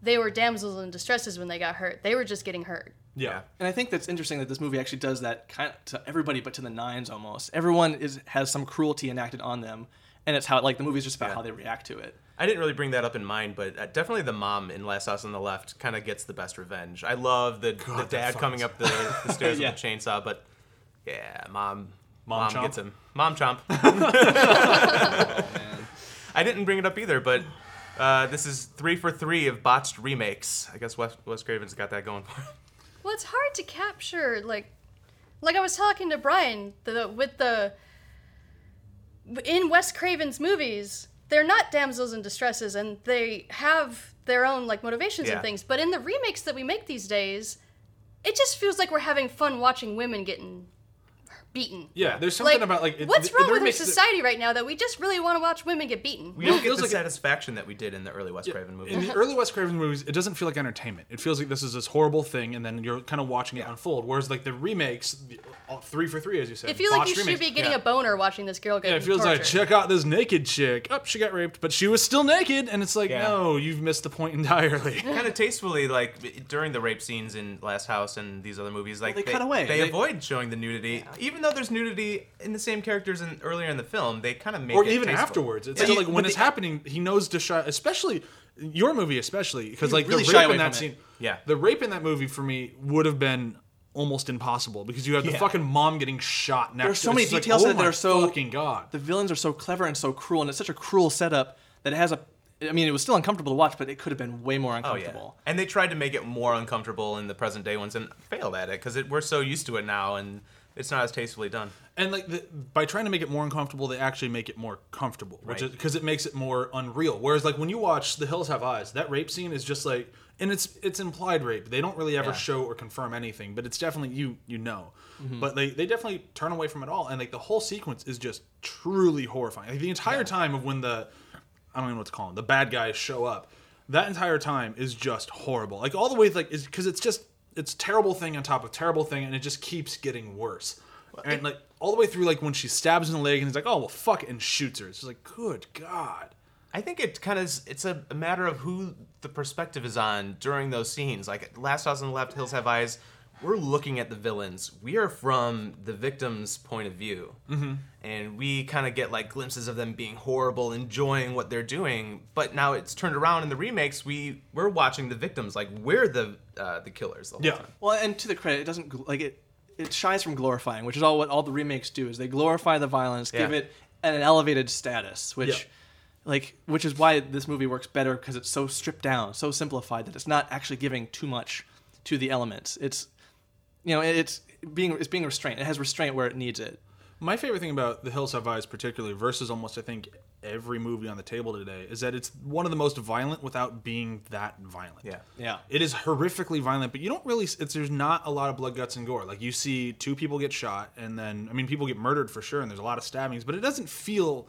they were damsels in distresses when they got hurt. They were just getting hurt. yeah. And I think that's interesting that this movie actually does that kind of to everybody, but to the nines almost. Everyone is has some cruelty enacted on them, and it's how like the movie's just about Yeah. how they react to it. I didn't really bring that up in mind, but uh, definitely the mom in Last House on the Left kind of gets the best revenge. I love the, the dad coming up the, the stairs Yeah. with the chainsaw, but yeah, mom, Mom mom, gets him. Mom chomp. I didn't bring it up either, but uh, this is three for three of botched remakes. I guess Wes, Wes Craven's got that going for him. Well, it's hard to capture like like I was talking to Brian the with the in Wes Craven's movies, they're not damsels in distresses and they have their own like motivations Yeah. and things. But in the remakes that we make these days, it just feels like we're having fun watching women getting beaten. Yeah, there's something Like, about like it- what's wrong with our makes the- society right now that we just really want to watch women get beaten? We don't get the like it- satisfaction that we did in the early Wes Craven movies. In the early Wes Craven movies, it doesn't feel like entertainment. It feels like this is this horrible thing, and then you're kind of watching it unfold. Whereas like the remakes, the- uh, all three for three, as you said, I feel like botched you should be getting yeah. a boner watching this girl get Yeah, it feels like check out this naked chick. Up, she got raped, but she was still naked, and it's like, Yeah. no, you've missed the point entirely. kind of tastefully like during the rape scenes in Last House and these other movies like they cut away. they, They- avoid showing the nudity even though there's nudity in the same characters in earlier in the film they kind of make or it even tasteful. afterwards. It's Yeah. still You- like when but it's the- happening, he knows to shy, especially your movie, especially because like really the shy rape away in that from it. scene. Yeah. the rape in that movie for me would have been almost impossible because you have the Yeah. fucking mom getting shot. Next There are so many It's like, details oh in it that oh my are so fucking god. The villains are so clever and so cruel, and it's such a cruel setup that it has a. I mean, it was still uncomfortable to watch, but it could have been way more Oh yeah, uncomfortable. and they tried to make it more uncomfortable in the present day ones and failed at it because we're so used to it now and it's not as tastefully done. And like the, by trying to make it more uncomfortable, they actually make it more comfortable, which Right. is because it makes it more unreal. Whereas like when you watch The Hills Have Eyes, that rape scene is just like, and it's it's implied rape. They don't really ever Yeah. show or confirm anything, but it's definitely you you know. Mm-hmm. But they they definitely turn away from it all, and like the whole sequence is just truly horrifying. Like the entire time of when the I don't even know what to call them, the bad guys show up. that entire time is just horrible. Like all the way, like is because it's just it's terrible thing on top of terrible thing, and it just keeps getting worse. And like all the way through, like when she stabs in the leg, and he's like, "Oh well, fuck," it," and shoots her. It's just like, good god. I think it kind of it's a, a matter of who the perspective is on during those scenes. Like Last House on the Left, Hills Have Eyes. We're looking at the villains. We are from the victim's point of view, mm-hmm. and we kind of get like glimpses of them being horrible, enjoying what they're doing. But now it's turned around in the remakes. We we're watching the victims, like we're the uh, the killers. The whole Yeah. time. Well, and to the credit, it doesn't like it. It shies from glorifying, which is all what all the remakes do. Is they glorify the violence, give it an elevated status, which, Yeah. like, which is why this movie works better because it's so stripped down, so simplified that it's not actually giving too much to the elements. It's, you know, it's being it's being restrained. It has restraint where it needs it. My favorite thing about The Hills Have Eyes, particularly versus almost I think every movie on the table today, is that it's one of the most violent without being that violent. Yeah. Yeah. It is horrifically violent, but you don't really. It's there's not a lot of blood, guts, and gore. Like you see two people get shot, and then I mean people get murdered for sure, and there's a lot of stabbings, but it doesn't feel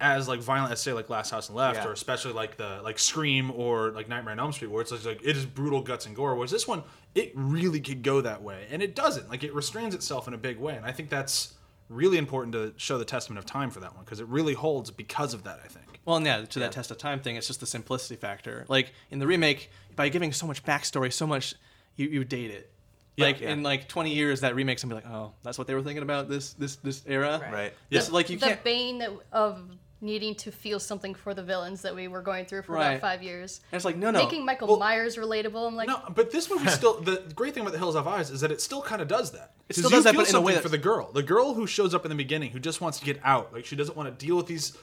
as like violent as say like Last House on the Left, Yeah. or especially like the like Scream or like Nightmare on Elm Street, where it's just like it is brutal guts and gore. Whereas this one, it really could go that way, and it doesn't. Like it restrains itself in a big way, and I think that's really important to show the testament of time for that one because it really holds because of that. I think. Well, and yeah, to that test of time thing, it's just the simplicity factor. Like in the remake, by giving so much backstory, so much, you, you date it. Like yeah. in like 20 years, that remake's gonna be like, oh, that's what they were thinking about this this this era. Right. This, Yeah. like you the can't. The bane that, of needing to feel something for the villains that we were going through for Right. about five years. And it's like no, no. Making Michael Well- Myers relatable. I'm like, No, but this movie still. The great thing about The Hills Have Eyes is that it still kind of does that. It 'Cause still you does that, feel but in a way something that's- for the girl. The girl who shows up in the beginning, who just wants to get out. Like she doesn't want to deal with these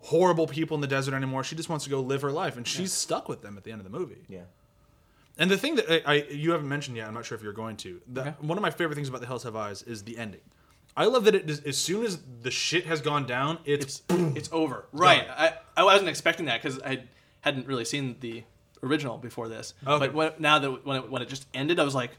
horrible people in the desert anymore. She just wants to go live her life, and she's stuck with them at the end of the movie. Yeah. And the thing that I, I you haven't mentioned yet, I'm not sure if you're going to. The, One of my favorite things about The Hills Have Eyes is the ending. I love that it is, as soon as the shit has gone down, it's, it's it's over. Right. I, I wasn't expecting that because I hadn't really seen the original before this. Okay. But when, now that when it, when it just ended, I was like,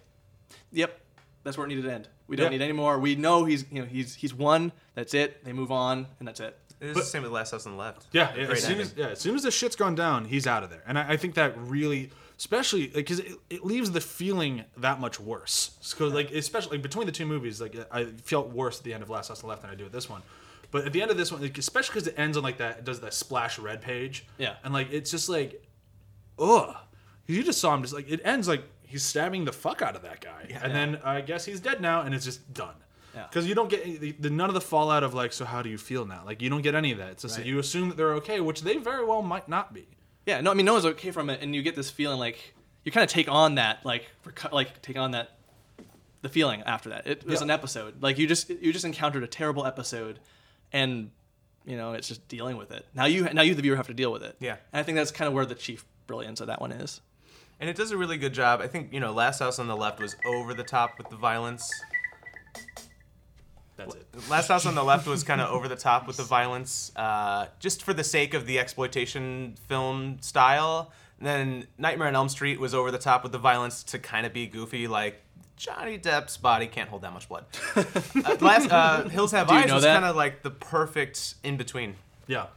yep, that's where it needed to end. We don't Yeah. need any more. We know he's you know he's he's won. That's it. They move on, and that's it. It's the same with the Last House on the Left. Yeah, yeah, as soon ending. as yeah, as soon as the shit's gone down, he's out of there, and I, I think that really, especially because it, it leaves the feeling that much worse. So like especially like, between the two movies, like I felt worse at the end of Last House on the Left than I do at this one. But at the end of this one, like, especially because it ends on like that, it does that splash red page. Yeah. and like it's just like, ugh. You just saw him just like it ends like he's stabbing the fuck out of that guy, and then I guess he's dead now, and it's just done. Yeah. Because you don't get the, the, none of the fallout of like, so how do you feel now? Like you don't get any of that. It's just Right. you assume that they're okay, which they very well might not be. Yeah. No, I mean no one's okay from it, and you get this feeling like you kind of take on that like reco- like take on that the feeling after that. It was Yeah. an episode. Like you just you just encountered a terrible episode, and you know it's just dealing with it. Now you now you the viewer have to deal with it. Yeah. And I think that's kind of where the chief brilliance of that one is. And it does a really good job. I think, you know, Last House on the Left was over the top with the violence. That's it. Last House on the Left was kind of over the top with the violence, uh, just for the sake of the exploitation film style. And then Nightmare on Elm Street was over the top with the violence to kind of be goofy, like Johnny Depp's body can't hold that much blood. uh, last uh, Hills Have Eyes was kind of like the perfect in between. Yeah.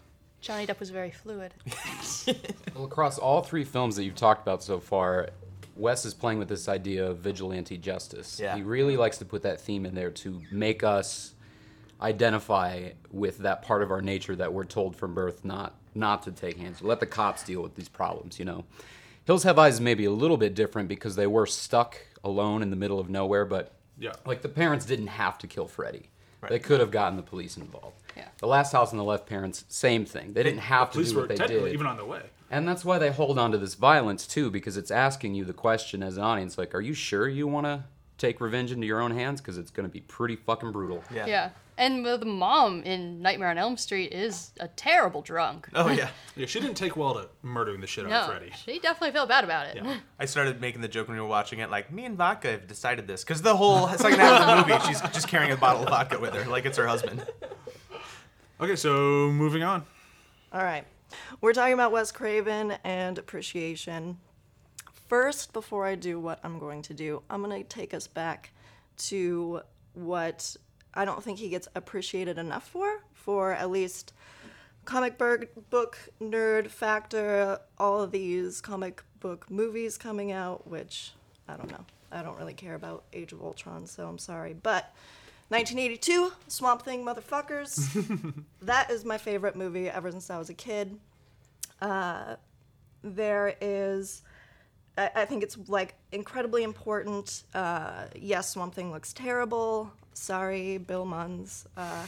Johnny Depp was very fluid. Well, across all three films that you've talked about so far, Wes is playing with this idea of vigilante justice. Yeah. He really likes to put that theme in there to make us identify with that part of our nature that we're told from birth not not to take hands. Let the cops deal with these problems, you know. Hills Have Eyes is maybe a little bit different because they were stuck alone in the middle of nowhere, but Yeah. like the parents didn't have to kill Freddy. They could have gotten the police involved. Yeah. The Last House on the Left parents, same thing. They didn't have to do what they technically did. even on the way. And that's why they hold on to this violence too, because it's asking you the question as an audience, like, are you sure you want to take revenge into your own hands? Because it's going to be pretty fucking brutal. Yeah. Yeah. And the the mom in Nightmare on Elm Street is a terrible drunk. Oh, yeah. Yeah, she didn't take well to murdering the shit out of no, Freddy. she definitely felt bad about it. Yeah. I started making the joke when we were watching it, like, me and Vodka have decided this. Because the whole second half of the movie, she's just carrying a bottle of vodka with her, like it's her husband. Okay, so moving on. All right. We're talking about Wes Craven and appreciation. First, before I do what I'm going to do, I'm going to take us back to what I don't think he gets appreciated enough for, for at least comic book, nerd factor, all of these comic book movies coming out, which I don't know. I don't really care about Age of Ultron, so I'm sorry. But 1982, Swamp Thing, motherfuckers. that is my favorite movie ever since I was a kid. Uh, there is. I I think it's like incredibly important. Uh, yes, Swamp Thing looks terrible. Sorry, Bill Munns. Uh,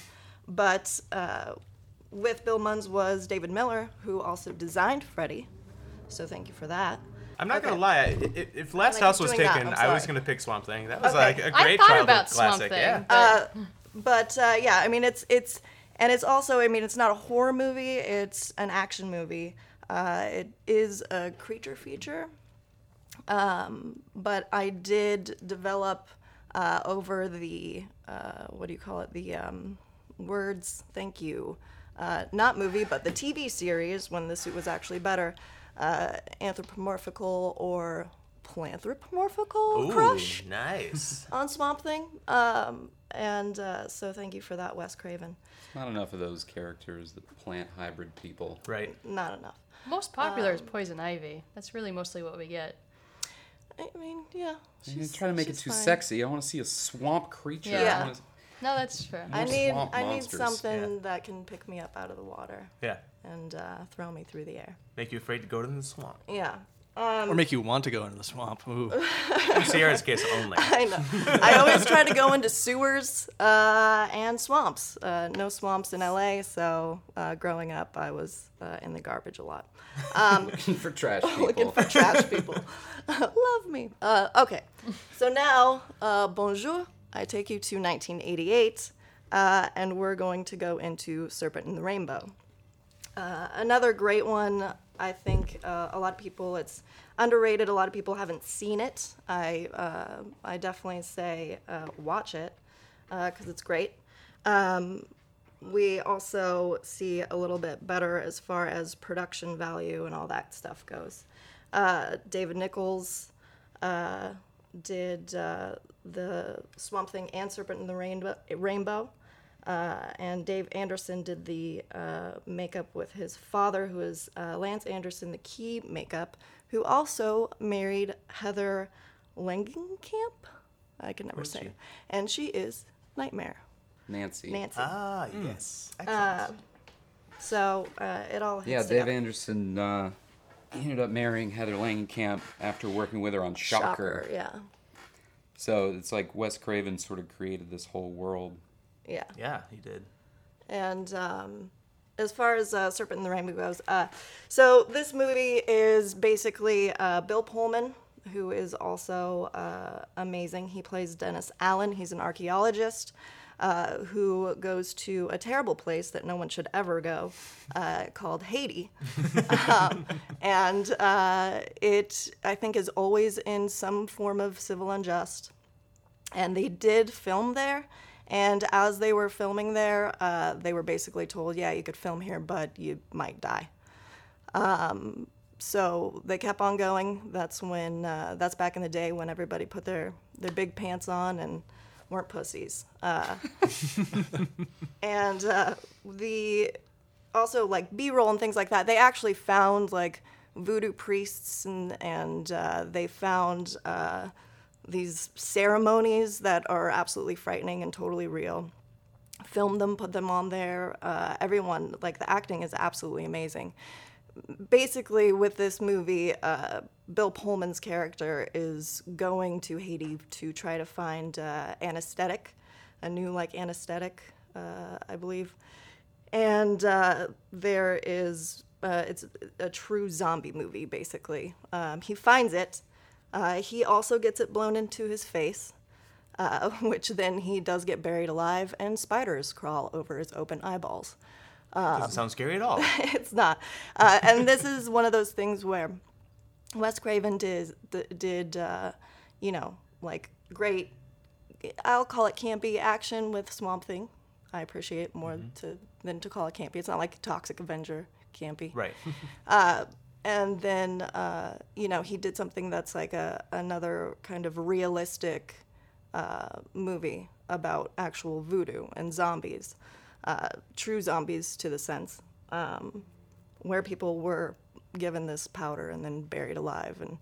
but uh, with Bill Munns was David Miller, who also designed Freddy. So thank you for that. I'm not Okay. gonna lie. i- i- If Last Like, House was doing that, taken, I'm was gonna pick Swamp Thing. That was Okay. like a great I thought childhood about Swamp classic. Thing. Yeah. Uh, but uh, yeah, I mean it's it's and it's also I mean it's not a horror movie. It's an action movie. Uh, it is a creature feature. Um, but I did develop uh, over the uh, what do you call it? The um, words. Thank you. Uh, not movie, but the TV series when the suit was actually better. Uh, anthropomorphical or planthropomorphical Ooh, crush nice. on Swamp Thing. Um, and uh, so thank you for that, Wes Craven. Not enough of those characters, the plant hybrid people. right. Not enough. Most popular is Poison Ivy. That's really mostly what we get. I mean, yeah. You she's- try to make it too fine. sexy. I want to see a swamp creature. I Yeah. No, that's true. I need, swamp I need something Yeah. that can pick me up out of the water Yeah. and uh, throw me through the air. Make you afraid to go to the swamp. Yeah. Or make you want to go into the swamp. Ooh. In Sierra's case only. I know. I always try to go into sewers uh, and swamps. Uh, no swamps in LA, so uh, growing up, I was uh, in the garbage a lot. Looking for trash people. looking for trash people. Love me. Uh, okay, so now, uh, bonjour. I take you to 1988, uh, and we're going to go into Serpent and the Rainbow. Uh, another great one. I think uh, a lot of people. It's underrated. A lot of people haven't seen it. I uh, I definitely say uh, watch it because it's great. Um, we also see a little bit better as far as production value and all that stuff goes. Uh, David Nichols uh, did uh, the Swamp Thing and Serpent in the Rainbow. Rainbow. Uh, and Dave Anderson did the uh, makeup with his father, who is uh, Lance Anderson, the key makeup, who also married Heather Langenkamp. I can never say. it. And she is Nightmare, Nancy. Nancy. Ah, yes. Excellent. So uh, it all hits Yeah, Dave together. Anderson uh, he ended up marrying Heather Langenkamp after working with her on Shocker. yeah, So it's like Wes Craven sort of created this whole world. Yeah. yeah, he did. And um, as far as uh, Serpent in the Rainbow goes, uh, so this movie is basically uh, Bill Pullman, who is also uh, amazing. He plays Dennis Alan. He's an archaeologist. Uh, who goes to a terrible place that no one should ever go, uh, called Haiti, um, and uh, it I think is always in some form of civil unrest and they did film there. And as they were filming there, uh, they were basically told, "Yeah, you could film here, but you might die." Um, so they kept on going. That's when uh, that's back in the day when everybody put their their big pants on and weren't pussies. Uh, and uh, the also like b-roll and things like that they actually found like voodoo priests and and uh, they found uh, these ceremonies that are absolutely frightening and totally real. Film them put them on there. Uh, everyone like the acting is absolutely amazing. Basically with this movie uh, bill pullman's character is going to haiti to try to find uh, anesthetic a new like anesthetic uh, i believe. And uh, there is uh, it's a true zombie movie basically. Um, he finds it uh, he also gets it blown into his face uh, which then he does get buried alive and spiders crawl over his open eyeballs Doesn't sound scary at all. it's not. Uh, and this is one of those things where Wes Craven did did uh, you know like great. I'll call it campy action with Swamp Thing. I appreciate more to than to call it campy. It's not like Toxic Avenger campy. right. And then uh, you know he did something that's like a another kind of realistic uh, movie about actual voodoo and zombies, uh, true zombies to the sense. um, where people were given this powder and then buried alive. And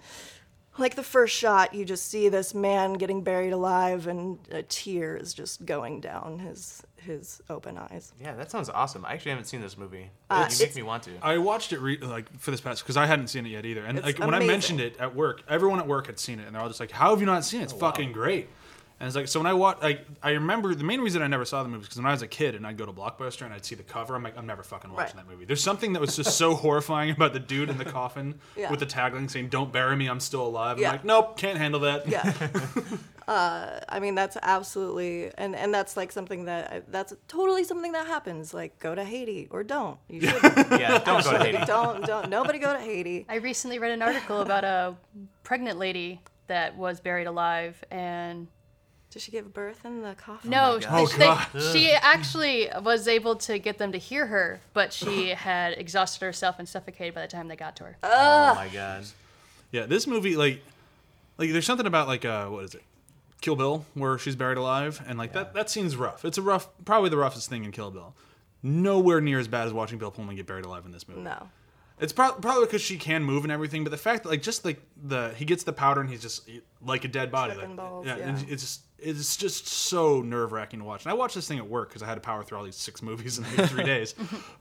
like the first shot, you just see this man getting buried alive, and a tear is just going down his his open eyes. Yeah, that sounds awesome. I actually haven't seen this movie. Uh, you make me want to. I watched it re- like for this past because I hadn't seen it yet either. And It's like when I mentioned it at work, everyone at work had seen it, and they're all just like, "How have you not seen it? It's fucking great." And it's like so when I watch, like I remember the main reason I never saw the movie is because when I was a kid and I'd go to Blockbuster and I'd see the cover, I'm like, I'm never fucking watching Right. that movie. There's something that was just so horrifying about the dude in the coffin Yeah. with the tagline saying "Don't bury me, I'm still alive." Yeah. I'm like, nope, can't handle that. Yeah. uh, I mean, that's absolutely, and, and that's like something that, that's totally something that happens. Like, go to Haiti or don't. You should yeah, don't go to Haiti. don't, don't, nobody go to Haiti. I recently read an article about a pregnant lady that was buried alive and Did she give birth in the coffin? no, Oh, they- they- God. she actually was able to get them to hear her, but she had exhausted herself and suffocated by the time they got to her. Oh my god. Yeah, this movie like like there's something about like uh what is it? Kill Bill where she's buried alive and like that that scene's rough. It's a rough probably the roughest thing in Kill Bill. Nowhere near as bad as watching Bill Pullman get buried alive in this movie. No. It's pro- probably because she can move and everything, but the fact that like just like the he gets the powder and he's just like a dead body. Like, balls, and yeah. it's just it's just so nerve wracking to watch. And I watched this thing at work because I had to power through all these six movies in like three days.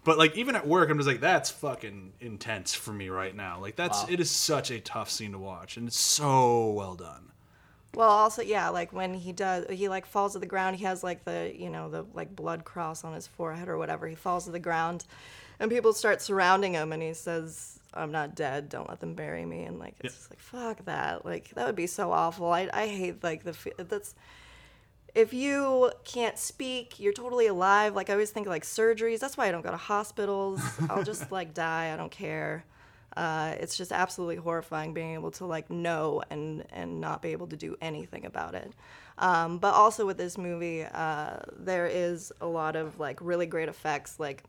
But like even at work, I'm just like that's fucking intense for me right now. Like that's it is such a tough scene to watch, and it's so well done. Well, also, yeah, like when he does, he like falls to the ground. He has like the, you know, the like blood cross on his forehead or whatever. He falls to the ground, and people start surrounding him, and he says, "I'm not dead. Don't let them bury me." And like, it's just like, fuck that. Like that would be so awful. I I hate like the that's. If you can't speak, you're totally alive. Like I always think like surgeries. That's why I don't go to hospitals. I'll just like die. I don't care. Uh, it's just absolutely horrifying being able to like know and and not be able to do anything about it. Um, but also with this movie, uh, there is a lot of like really great effects, like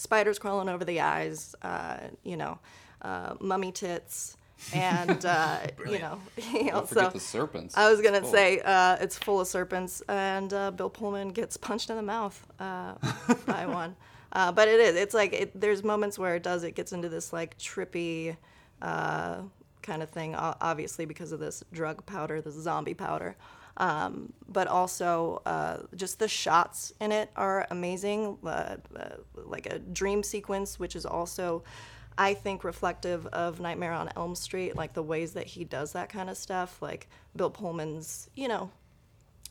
spiders crawling over the eyes, uh, you know, uh, mummy tits, and uh, you know, you know, so the serpents. I was gonna Cool. say uh, it's full of serpents, and uh, Bill Pullman gets punched in the mouth uh, by one. Uh, but it is. It's like it, there's moments where it does. It gets into this like trippy uh, kind of thing. Obviously because of this drug powder, this zombie powder. Um, but also uh, just the shots in it are amazing. Uh, uh, like a dream sequence, which is also, I think, reflective of Nightmare on Elm Street. Like the ways that he does that kind of stuff. Like Bill Pullman's, you know,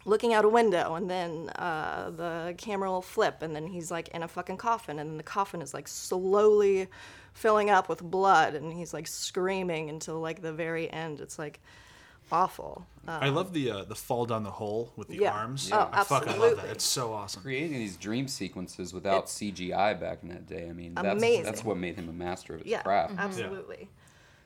looking out a window and then uh, the camera will flip and then he's like in a fucking coffin and then the coffin is like slowly filling up with blood and he's like screaming until like the very end it's like awful uh, I love the uh, the fall down the hole with the Yeah. arms. Oh, I fucking love that. absolutely. It's so awesome. Creating these dream sequences without It's CGI back in that day. I mean, that's amazing. that's what made him a master of his yeah craft. absolutely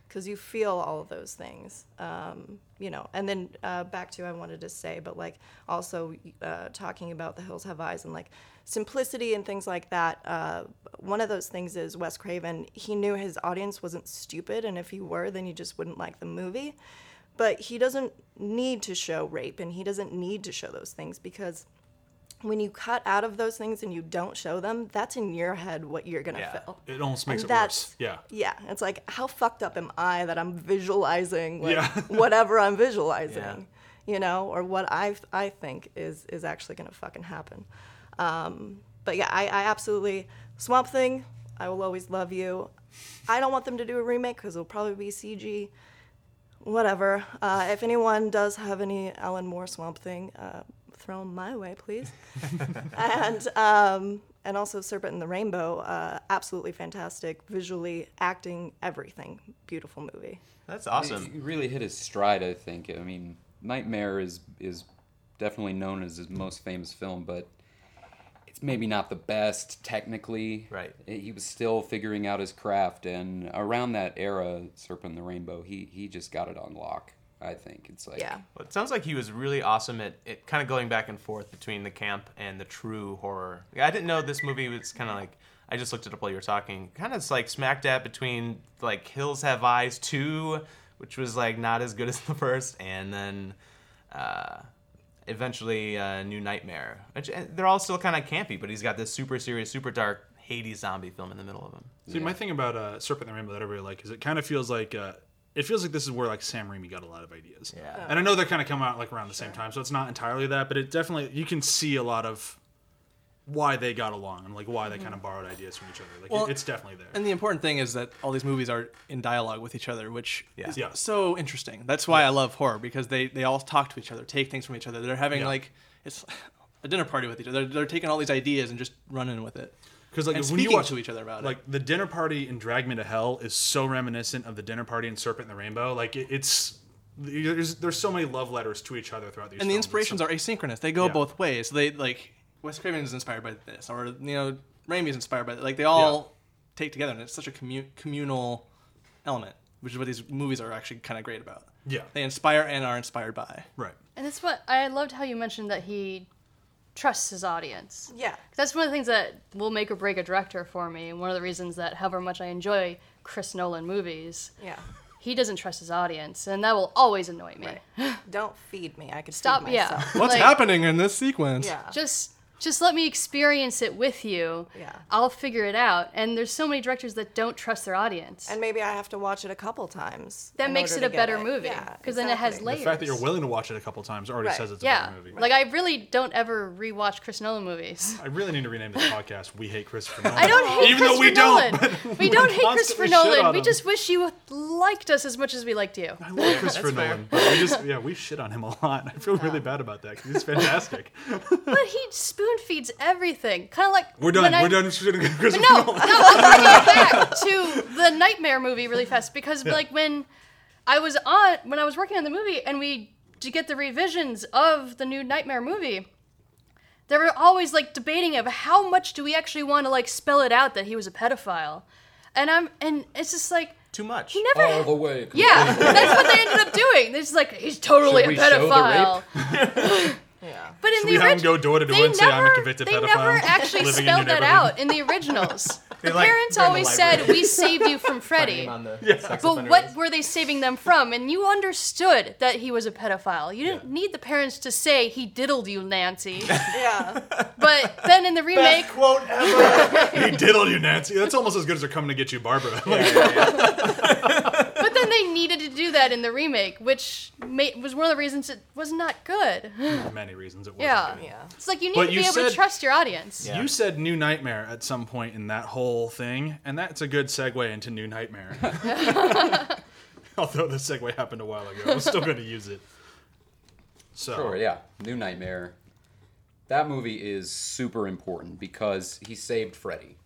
because you feel all of those things um, you know and then uh, back to i wanted to say but like also uh, talking about the hills have eyes and like simplicity and things like that uh, one of those things is wes craven he knew his audience wasn't stupid and if he were then you just wouldn't like the movie but he doesn't need to show rape and he doesn't need to show those things because when you cut out of those things and you don't show them, that's in your head what you're gonna Yeah. feel. It almost makes And it worse. Yeah. Yeah, it's like how fucked up am I that I'm visualizing like Yeah. whatever I'm visualizing, Yeah. you know, or what I I think is is actually gonna fucking happen. Um, but yeah, I, I absolutely Swamp Thing. I will always love you. I don't want them to do a remake because it'll probably be CG. Whatever. Uh, if anyone does have any Alan Moore Swamp Thing, uh, throw them my way, please. and um, and also Serpent and the Rainbow, uh, absolutely fantastic, visually, acting, everything, beautiful movie. That's awesome. He really hit his stride, I think. I mean, Nightmare is is definitely known as his most famous film, but it's maybe not the best technically. Right. He was still figuring out his craft, and around that era, Serpent and the Rainbow, he he just got it on lock. I think it's like Yeah. Well, it sounds like he was really awesome at, at kind of going back and forth between the camp and the true horror. I didn't know this movie was kind of like. I just looked it up while you were talking. Kind of like smack dab between like Hills Have Eyes 2, which was like not as good as the first, and then uh, eventually uh, New Nightmare. Which, they're all still kind of campy, but he's got this super serious, super dark Haiti zombie film in the middle of them. See, my thing about uh, Serpent and the Rainbow that I really like is it kind of feels like uh, it feels like this is where like Sam Raimi got a lot of ideas. Yeah. And I know they're kind of coming out like around the same time, so it's not entirely that, but it definitely you can see a lot of why they got along and like why they kind of mm-hmm. borrowed ideas from each other. Like Well, it's definitely there. And the important thing is that all these movies are in dialogue with each other, which Yeah. is Yeah. so interesting. That's why I love horror because they, they all talk to each other, take things from each other. They're having Yeah. like it's a dinner party with each other. They're, they're taking all these ideas and just running with it. Because like and when you watch to each other about it. like the dinner party in Drag Me to Hell is so reminiscent of the dinner party in Serpent and the Rainbow. Like it, it's there's there's so many love letters to each other throughout these. and the films. It's inspirations so- are asynchronous. They go Yeah. both ways. They like Wes Craven is inspired by this, or you know Raimi is inspired by it. Like they all take together, and it's such a commu- communal element, which is what these movies are actually kind of great about. Yeah. they inspire and are inspired by. right. And that's what I loved how you mentioned that he trusts his audience. Yeah. That's one of the things that will make or break a director for me. And one of the reasons that, however much I enjoy Chris Nolan movies, Yeah. he doesn't trust his audience, and that will always annoy me. Don't feed me. I could Stop, feed yeah. myself. What's Like, happening in this sequence? Yeah. Just, just let me experience it with you. Yeah. I'll figure it out. And there's so many directors that don't trust their audience. and maybe I have to watch it a couple times. that makes it a better it. movie Yeah, because then it has layers. The fact that you're willing to watch it a couple times already Right. says it's a yeah, better movie. like I really don't ever rewatch Chris Nolan movies. I really need to rename this podcast "We Hate Christopher Nolan." I don't hate even though Christopher we don't. But we don't hate constantly Christopher Nolan. We just wish you liked us as much as we liked you. I love Christopher fair. Nolan, but we just yeah we shit on him a lot. I feel really bad about that 'cause he's fantastic. But he spoon feeds everything, kind of like We're done. I- We're done shitting on Christopher No, no, Nolan. I'm back to the Nightmare movie really fast because like when I was on when I was working on the movie and we to get the revisions of the new Nightmare movie. They were always like debating of how much do we actually want to like spell it out that he was a pedophile, and I'm and it's just like Too much. he never All the way. Yeah, that's what they ended up doing. They're just like, he's totally Should a we show the pedophile. Yeah. But in Should the we have him original, go door to door they and say, "I'm a never, convicted they pedophile never actually living in spelled that out in the originals. The like, parents they're the always said, "We saved you from Freddy." on the sex But what list. were they saving them from? And you understood that he was a pedophile. You didn't Yeah. need the parents to say he diddled you, Nancy. Yeah. But then in the remake, quote ever. he diddled you, Nancy. That's almost as good as they're coming to get you, Barbara. Like, but then they needed to do that in the remake, which ma- was one of the reasons it was not good. for many reasons it wasn't. Yeah. good. Yeah. It's like you need But to be you able to trust your audience. Yeah. You said New Nightmare at some point in that whole thing, and that's a good segue into New Nightmare. Although the segue happened a while ago, I'm still going to use it. So, Sure, yeah. New Nightmare. That movie is super important because he saved Freddy.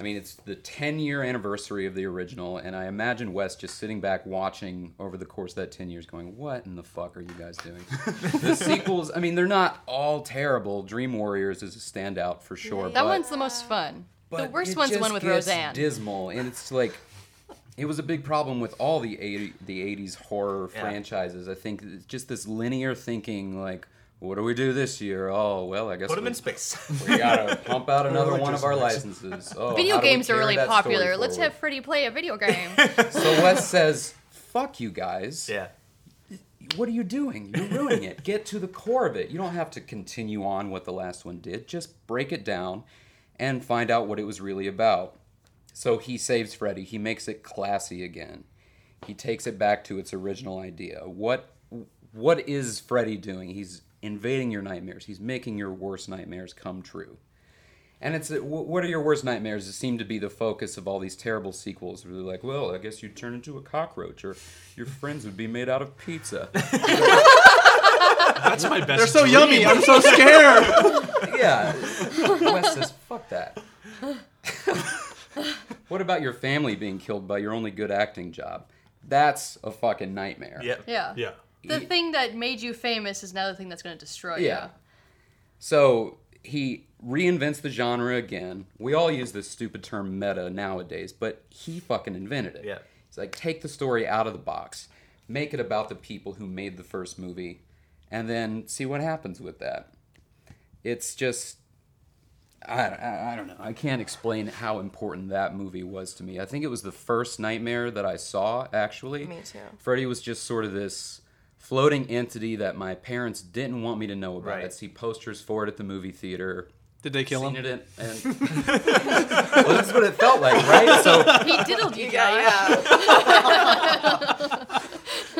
I mean, it's the 10 year anniversary of the original, and I imagine Wes just sitting back watching over the course of that 10 years going, What in the fuck are you guys doing? the sequels, I mean, they're not all terrible. Dream Warriors is a standout for sure. That but, one's the most fun. The worst one's the one with gets Roseanne. dismal, and it's like. It was a big problem with all the 80, the 80s horror Yeah. franchises. I think it's just this linear thinking, like, what do we do this year? Oh, well, I guess Put him we, in space. we gotta pump out another one of our licenses. Oh, video how do we games are really popular. Let's forward? have Freddy play a video game. So Wes says, "Fuck you guys. yeah. What are you doing? You're ruining it. Get to the core of it. You don't have to continue on what the last one did. Just break it down and find out what it was really about." So he saves Freddy. He makes it classy again. He takes it back to its original idea. What what is Freddy doing? He's invading your nightmares. He's making your worst nightmares come true. And it's uh, what are your worst nightmares? It seem to be the focus of all these terrible sequels. Where they're like, well, I guess you'd turn into a cockroach, or your friends would be made out of pizza. that's my best. They're so dream. yummy. I'm so scared. yeah. Wes says, fuck that. what about your family being killed by your only good acting job? That's a fucking nightmare. Yep. yeah. Yeah. The thing that made you famous is now the thing that's going to destroy Yeah. you. Yeah. So he reinvents the genre again. We all use this stupid term meta nowadays, but he fucking invented it. Yeah. It's like take the story out of the box, make it about the people who made the first movie, and then see what happens with that. It's just. I, I, I don't know. I can't explain how important that movie was to me. I think it was the first nightmare that I saw, actually. Me too. Freddy was just sort of this floating entity that my parents didn't want me to know about. Right. I'd see posters for it at the movie theater. Did they kill seen him? it in, and well, that's what it felt like, right? So He diddled you, Yeah, Josh. yeah.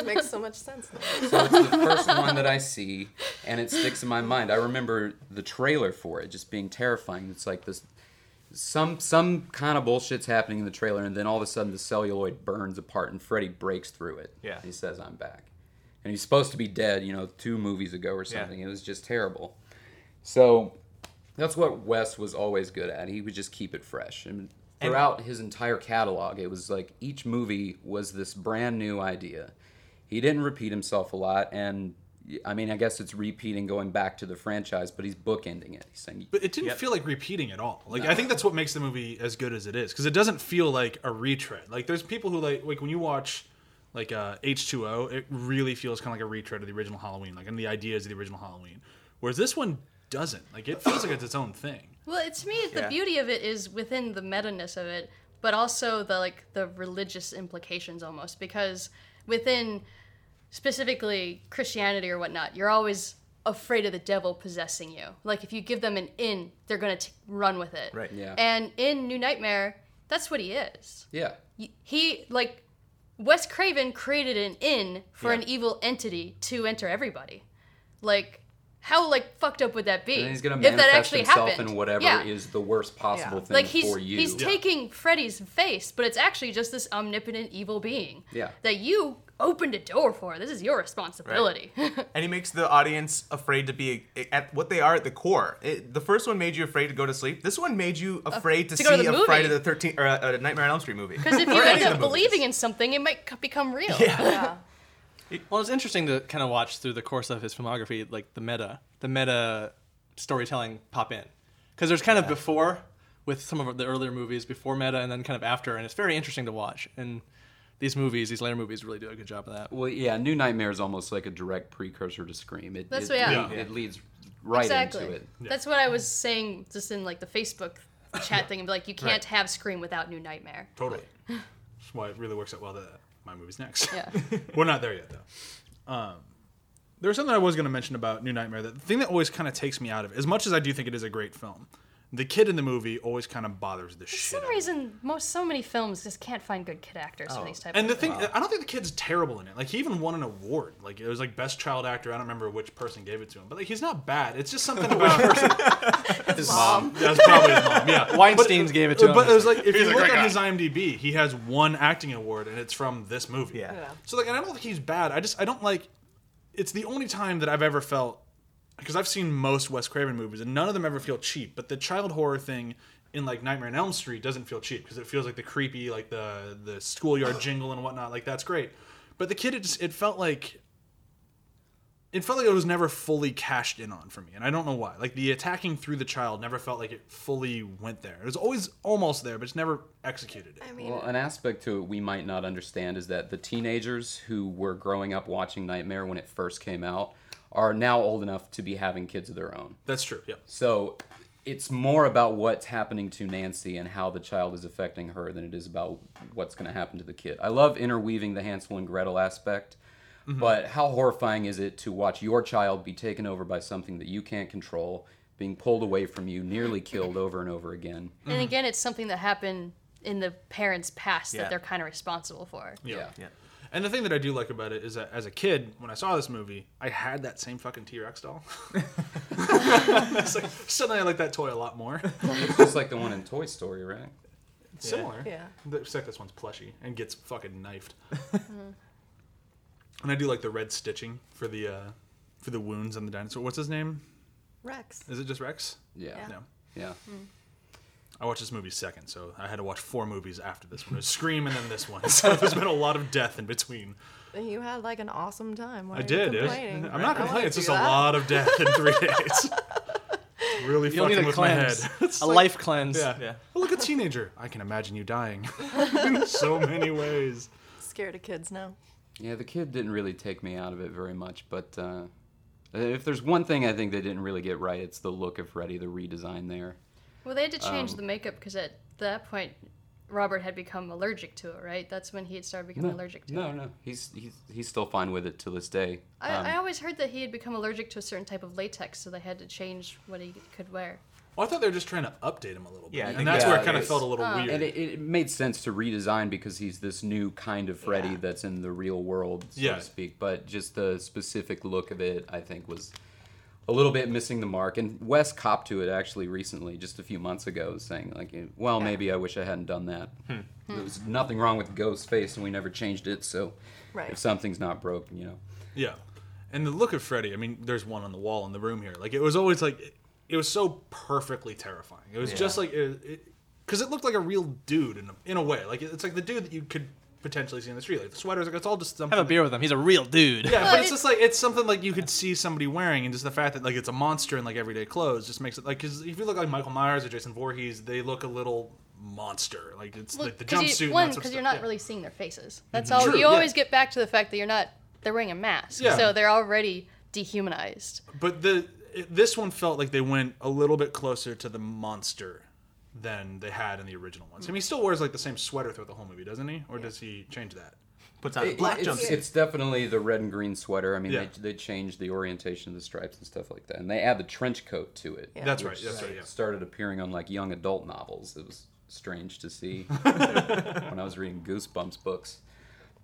Makes so much sense now. So it's the first one that I see, and it sticks in my mind. I remember the trailer for it just being terrifying. It's like this, some some kind of bullshit's happening in the trailer, and then all of a sudden the celluloid burns apart, and Freddy breaks through it. Yeah. he says, "I'm back," and he's supposed to be dead. You know, two movies ago or Yeah. something. It was just terrible. So that's what Wes was always good at. He would just keep it fresh. And throughout his entire catalog, it was like each movie was this brand new idea. He didn't repeat himself a lot, and I mean, I guess it's repeating going back to the franchise, but he's bookending it. He's saying, But it didn't feel like repeating at all. Like I think that's what makes the movie as good as it is because it doesn't feel like a retread. Like there's people who like like when you watch like uh, H2O, it really feels kind of like a retread of the original Halloween, like and the ideas of the original Halloween. Whereas this one doesn't. Like it feels like it's its own thing. Well, it, to me, the Yeah. beauty of it is within the meta-ness of it, but also the like the religious implications almost because within specifically Christianity or whatnot, you're always afraid of the devil possessing you. Like if you give them an in, they're gonna t- run with it. Right. Yeah. And in New Nightmare, that's what he is. "Yeah, He like Wes Craven created an in for Yeah. an evil entity to enter everybody. Like how like fucked up would that be? and he's gonna if that actually himself happened? in whatever yeah. is the worst possible Yeah. thing like he's for you." he's taking Freddy's face, but it's actually just this omnipotent evil being. Yeah. That you opened a door for. This is your responsibility. and he makes the audience afraid to be at what they are at the core. It, the first one made you afraid to go to sleep. This one made you afraid to, to see to a movie. Friday the Thirteenth or a, a Nightmare on Elm Street movie. Because if you end up believing in something, it might become real. Yeah. Well, it's interesting to kind of watch through the course of his filmography, like the meta, the meta storytelling pop in, because there's kind of before with some of the earlier movies, before meta, and then kind of after, and it's very interesting to watch. And these movies, these later movies, really do a good job of that. Well, yeah, New Nightmare is almost like a direct precursor to Scream. It, That's it, what- yeah. it, it leads right exactly. into it. That's what I was saying just in like the Facebook chat thing. Like you can't have Scream without New Nightmare. Totally. That's why it really works out well that my movie's next. Yeah. We're not there yet though. Um, there was something I was going to mention about New Nightmare. That the thing that always kind of takes me out of, it, as much as I do think it is a great film, the kid in the movie always kind of bothers the For shit. some out of me. reason, most so many films just can't find good kid actors for oh. these type And the of thing, I don't think the kid's terrible in it. Like he even won an award. Like it was like best child actor. I don't remember which person gave it to him, but like he's not bad. It's just something about His Mom. That's probably his mom. Yeah, Weinstein's gave it to uh, him. But it was like if He's you look great at his IMDb, he has one acting award, and it's from this movie. Yeah. Yeah. So like, and I don't think he's bad. I just I don't like. It's the only time that I've ever felt because I've seen most Wes Craven movies, and none of them ever feel cheap. But the child horror thing in like Nightmare on Elm Street doesn't feel cheap because it feels like the creepy, like the the schoolyard jingle and whatnot. Like that's great. But the kid, it just it felt like it felt like it was never fully cashed in on for me, and I don't know why. Like the attacking through the child never felt like it fully went there. It was always almost there, but it's never executed it. I mean, Well, an aspect to it we might not understand is that the teenagers who were growing up watching Nightmare when it first came out are now old enough to be having kids of their own. That's true. Yeah. So it's more about what's happening to Nancy and how the child is affecting her than it is about what's going to happen to the kid. I love interweaving the Hansel and Gretel aspect, mm-hmm. but how horrifying is it to watch your child be taken over by something that you can't control, being pulled away from you, nearly killed over and over again? And mm-hmm. again, it's something that happened in the parents' past Yeah. that they're kind of responsible for. Yeah. Yeah. And the thing that I do like about it is that as a kid, when I saw this movie, I had that same fucking T Rex doll. it's like, suddenly I like that toy a lot more. It's just like the one in Toy Story, right? It's similar. Yeah. The- Except this one's plushy and gets fucking knifed. and I do like the red stitching for the uh, for the wounds on the dinosaur. What's his name? Rex. Is it just Rex? Yeah. No. Yeah. I watched this movie second, so I had to watch four movies after this one. It was Scream and then this one. So there's been a lot of death in between. You had like an awesome time. Why I did. It was- I'm not complaining. It's do just a lot of death in three days. really You'll fucking a with my head. cleanse, It's a like- life cleanse. Yeah. Yeah. Oh, look, a teenager. I can imagine you dying in so many ways. Scared of kids now. Yeah, the kid didn't really take me out of it very much, but uh, if there's one thing I think they didn't really get right, it's the look of Freddy, the redesign there. Well, they had to Um, change the makeup because at that point, Robert had become allergic to it, right? That's when he had started becoming allergic to no, it. no, no, he's he's he's still fine with it to this day. I, Um, I always heard that he had become allergic to a certain type of latex, so they had to change what he could wear. Oh, I thought they were just trying to update him a little bit. Yeah, and that's yeah, where it kind of felt a little weird. And it, it made sense to redesign because he's this new kind of Freddy Yeah. that's in the real world, so Yeah. to speak. But just the specific look of it, I think, was a little bit missing the mark. And Wes copped to it actually recently, just a few months ago, saying like, "Well, maybe I wish I hadn't done that. Hmm. There hmm. was nothing wrong with Ghost's face, and we never changed it. So Right. if something's not broken, you know." Yeah, and the look of Freddy. I mean, there's one on the wall in the room here. Like it was always like it, it was so perfectly terrifying. It was just like it because it, looked like a real dude in a, in a way. Like it's like the dude that you could potentially see in the street. Like the sweaters. Like it's all just something. Have a beer with him. He's a real dude. Yeah, Well, but it's it- just like it's something like you could see somebody wearing, and just the fact that like it's a monster in like everyday clothes just makes it like because if you look like Michael Myers or Jason Voorhees, they look a little monster. Like it's Well, like the 'cause jumpsuit. you, and one that sort of because you're stuff. not Yeah. really seeing their faces. That's mm-hmm. all. True, you yeah. always get back to the fact that you're not. They're wearing a mask, Yeah. so they're already dehumanized. But the it, this one felt like they went a little bit closer to the monster than they had in the original ones. I mean, he still wears like the same sweater throughout the whole movie, doesn't he? Or does he change that? Puts on a It- black it's, jumpsuit. it's definitely the red and green sweater. I mean, Yeah. they, they changed the orientation of the stripes and stuff like that, and they add the trench coat to it. Yeah. That's right. which That's right. Yeah. started appearing on like young adult novels. It was strange to see when I was reading Goosebumps books.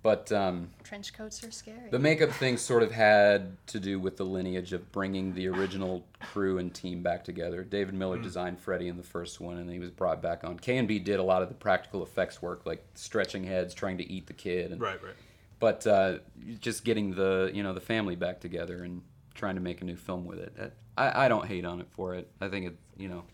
But um, Trench coats are scary. the makeup thing sort of had to do with the lineage of bringing the original crew and team back together. David. Miller designed Freddy in the first one, and he was brought back on. K and B did a lot of the practical effects work, like stretching heads, trying to eat the kid, and Right. Right. but uh, just getting the you know the family back together and trying to make a new film with it. That- I, I don't hate on it for it. I think it you know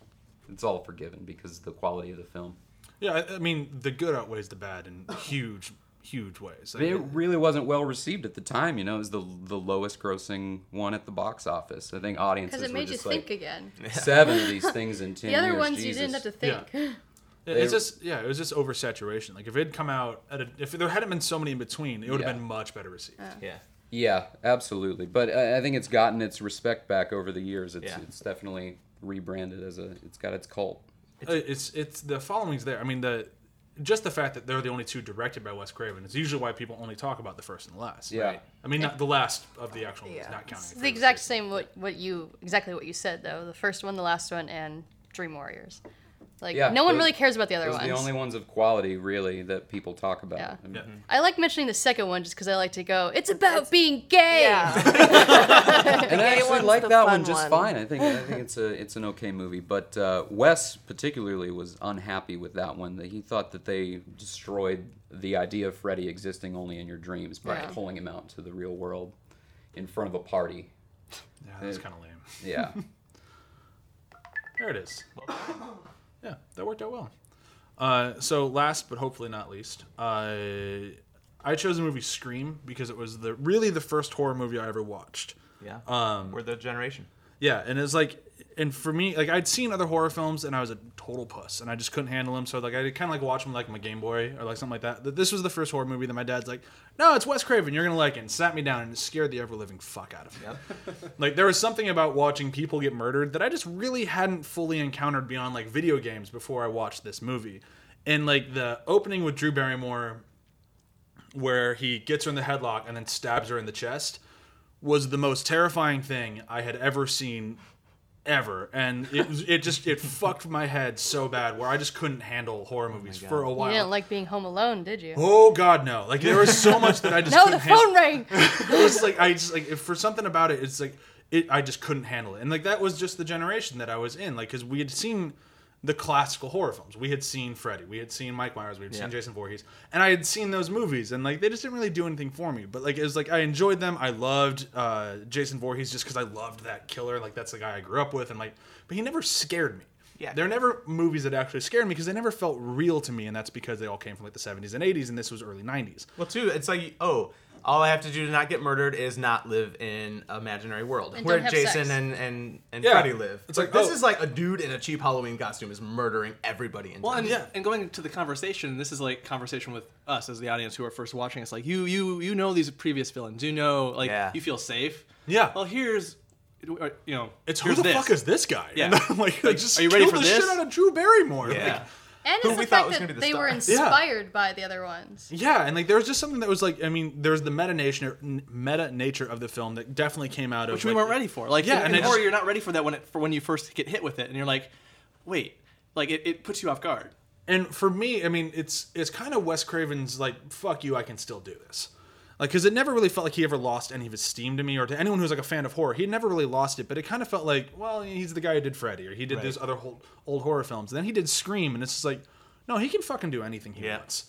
it's all forgiven because of the quality of the film. Yeah. I, I mean, the good outweighs the bad in huge, huge ways. Like, It really wasn't well received at the time. You know, it was the the lowest grossing one at the box office. I think audiences Because it were made you just think like again. seven of these things in ten The other years. ones Jesus. you didn't have to think. Yeah. It- It's just yeah, it was just oversaturation. Like if it had come out at a, if there hadn't been so many in between, it would have been much better received. yeah. Yeah, absolutely. But I, I think it's gotten its respect back over the years. It's Yeah. it's definitely rebranded as a. It's got its cult. Uh, It's it's the following's there. I mean the just the fact that they're the only two directed by Wes Craven is usually why people only talk about the first and the last. Yeah. Right. I mean not the last of the actual ones, Yeah. not counting. It's the exact same what what you exactly what you said though. The first one, the last one, and Dream Warriors. Like Yeah, no one those- really cares about the other Those ones. are the only ones of quality, really, that people talk about. Yeah. I mean, Yeah. I like mentioning the second one just because I like to go. It's about being gay. Yeah. and I gay actually like that one just one. fine. I think I think it's a it's an okay movie. But uh, Wes particularly was unhappy with that one. That he thought that they destroyed the idea of Freddy existing only in your dreams by Yeah. pulling him out to the real world in front of a party. Yeah, that's kind of lame. Yeah. There it is. Yeah, that worked out well. Uh, so last but hopefully not least, uh, I chose the movie Scream because it was the really the first horror movie I ever watched. Yeah. Um, We're the generation. Yeah, and it's like, and for me, like I'd seen other horror films, and I was a total puss, and I just couldn't handle them. So like I kind of like watch them like my Game Boy or like something like that. Th- This was the first horror movie that my dad's like, "No, it's Wes Craven. You're gonna like it." And sat me down and scared the ever living fuck out of me. like there was something about watching people get murdered that I just really hadn't fully encountered beyond like video games before I watched this movie. And like the opening with Drew Barrymore, where he gets her in the headlock and then stabs her in the chest was the most terrifying thing I had ever seen ever and it was it just it fucked my head so bad where I just couldn't handle horror oh movies for a while. You didn't like being home alone, did you? oh god no. Like there was so much that I just no, couldn't the handle. phone rang. It was like I just like if for something about it it's like it I just couldn't handle it. And like that was just the generation that I was in like cuz we had seen the classical horror films. We had seen Freddy, we had seen Mike Myers, we had Yeah. seen Jason Voorhees, and I had seen those movies, and like they just didn't really do anything for me. But like it was like I enjoyed them. I loved uh, Jason Voorhees just because I loved that killer. Like that's the guy I grew up with, and like, but he never scared me. Yeah. There are never movies that actually scared me because they never felt real to me, and that's because they all came from like the 70s and 80s, and this was early 90s. Well, too, it's like, oh, all I have to do to not get murdered is not live in imaginary world And where don't have Jason sex. and and and Yeah. Freddy live. It's It's like, like this oh. is like a dude in a cheap Halloween costume is murdering everybody in Well, town. and, Yeah. and going to the conversation, this is like conversation with us as the audience who are first watching. It's like you, you, you know these previous villains. You know, like Yeah. you feel safe. Yeah. Well, here's, uh, you know, It's who here's the this. fuck is this guy? Yeah. And I'm like, like, just are you ready killed for the this? shit out of Drew Barrymore. Like, yeah. And Who it's we the thought fact was that gonna be the they were star. Yeah. inspired by the other ones. Yeah, and like there was just something that was like I mean, there's the meta nature meta nature of the film that definitely came out of which we like, weren't ready for. Like, Yeah, yeah, and and it horror, just- you're not ready for that when it for when you first get hit with it, and you're like, wait, like it, it puts you off guard. And for me, I mean, it's it's kind of Wes Craven's like, fuck you, I can still do this. Like, because it never really felt like he ever lost any of his steam to me, or to anyone who's like a fan of horror. He never really lost it, but it kind of felt like, well, he's the guy who did Freddy, or he did Right. those other old, old horror films. And then he did Scream, and it's just like, no, he can fucking do anything he Yeah. wants.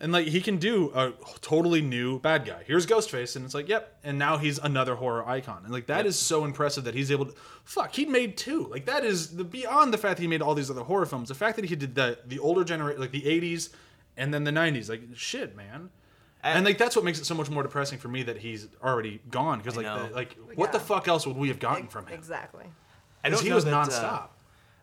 And like he can do a totally new bad guy. Here's Ghostface, and it's like, yep. And now he's another horror icon, and like that is so impressive that he's able to. Fuck, he made two. Like that is the beyond the fact that he made all these other horror films. The fact that he did the the older generation, like the '80s, and then the '90s, like shit, man. And, And- like that's what makes it so much more depressing for me that he's already gone. Because like, the, like what the fuck else would we have gotten from him? Exactly. I 'Cause don't he was that, uh, nonstop.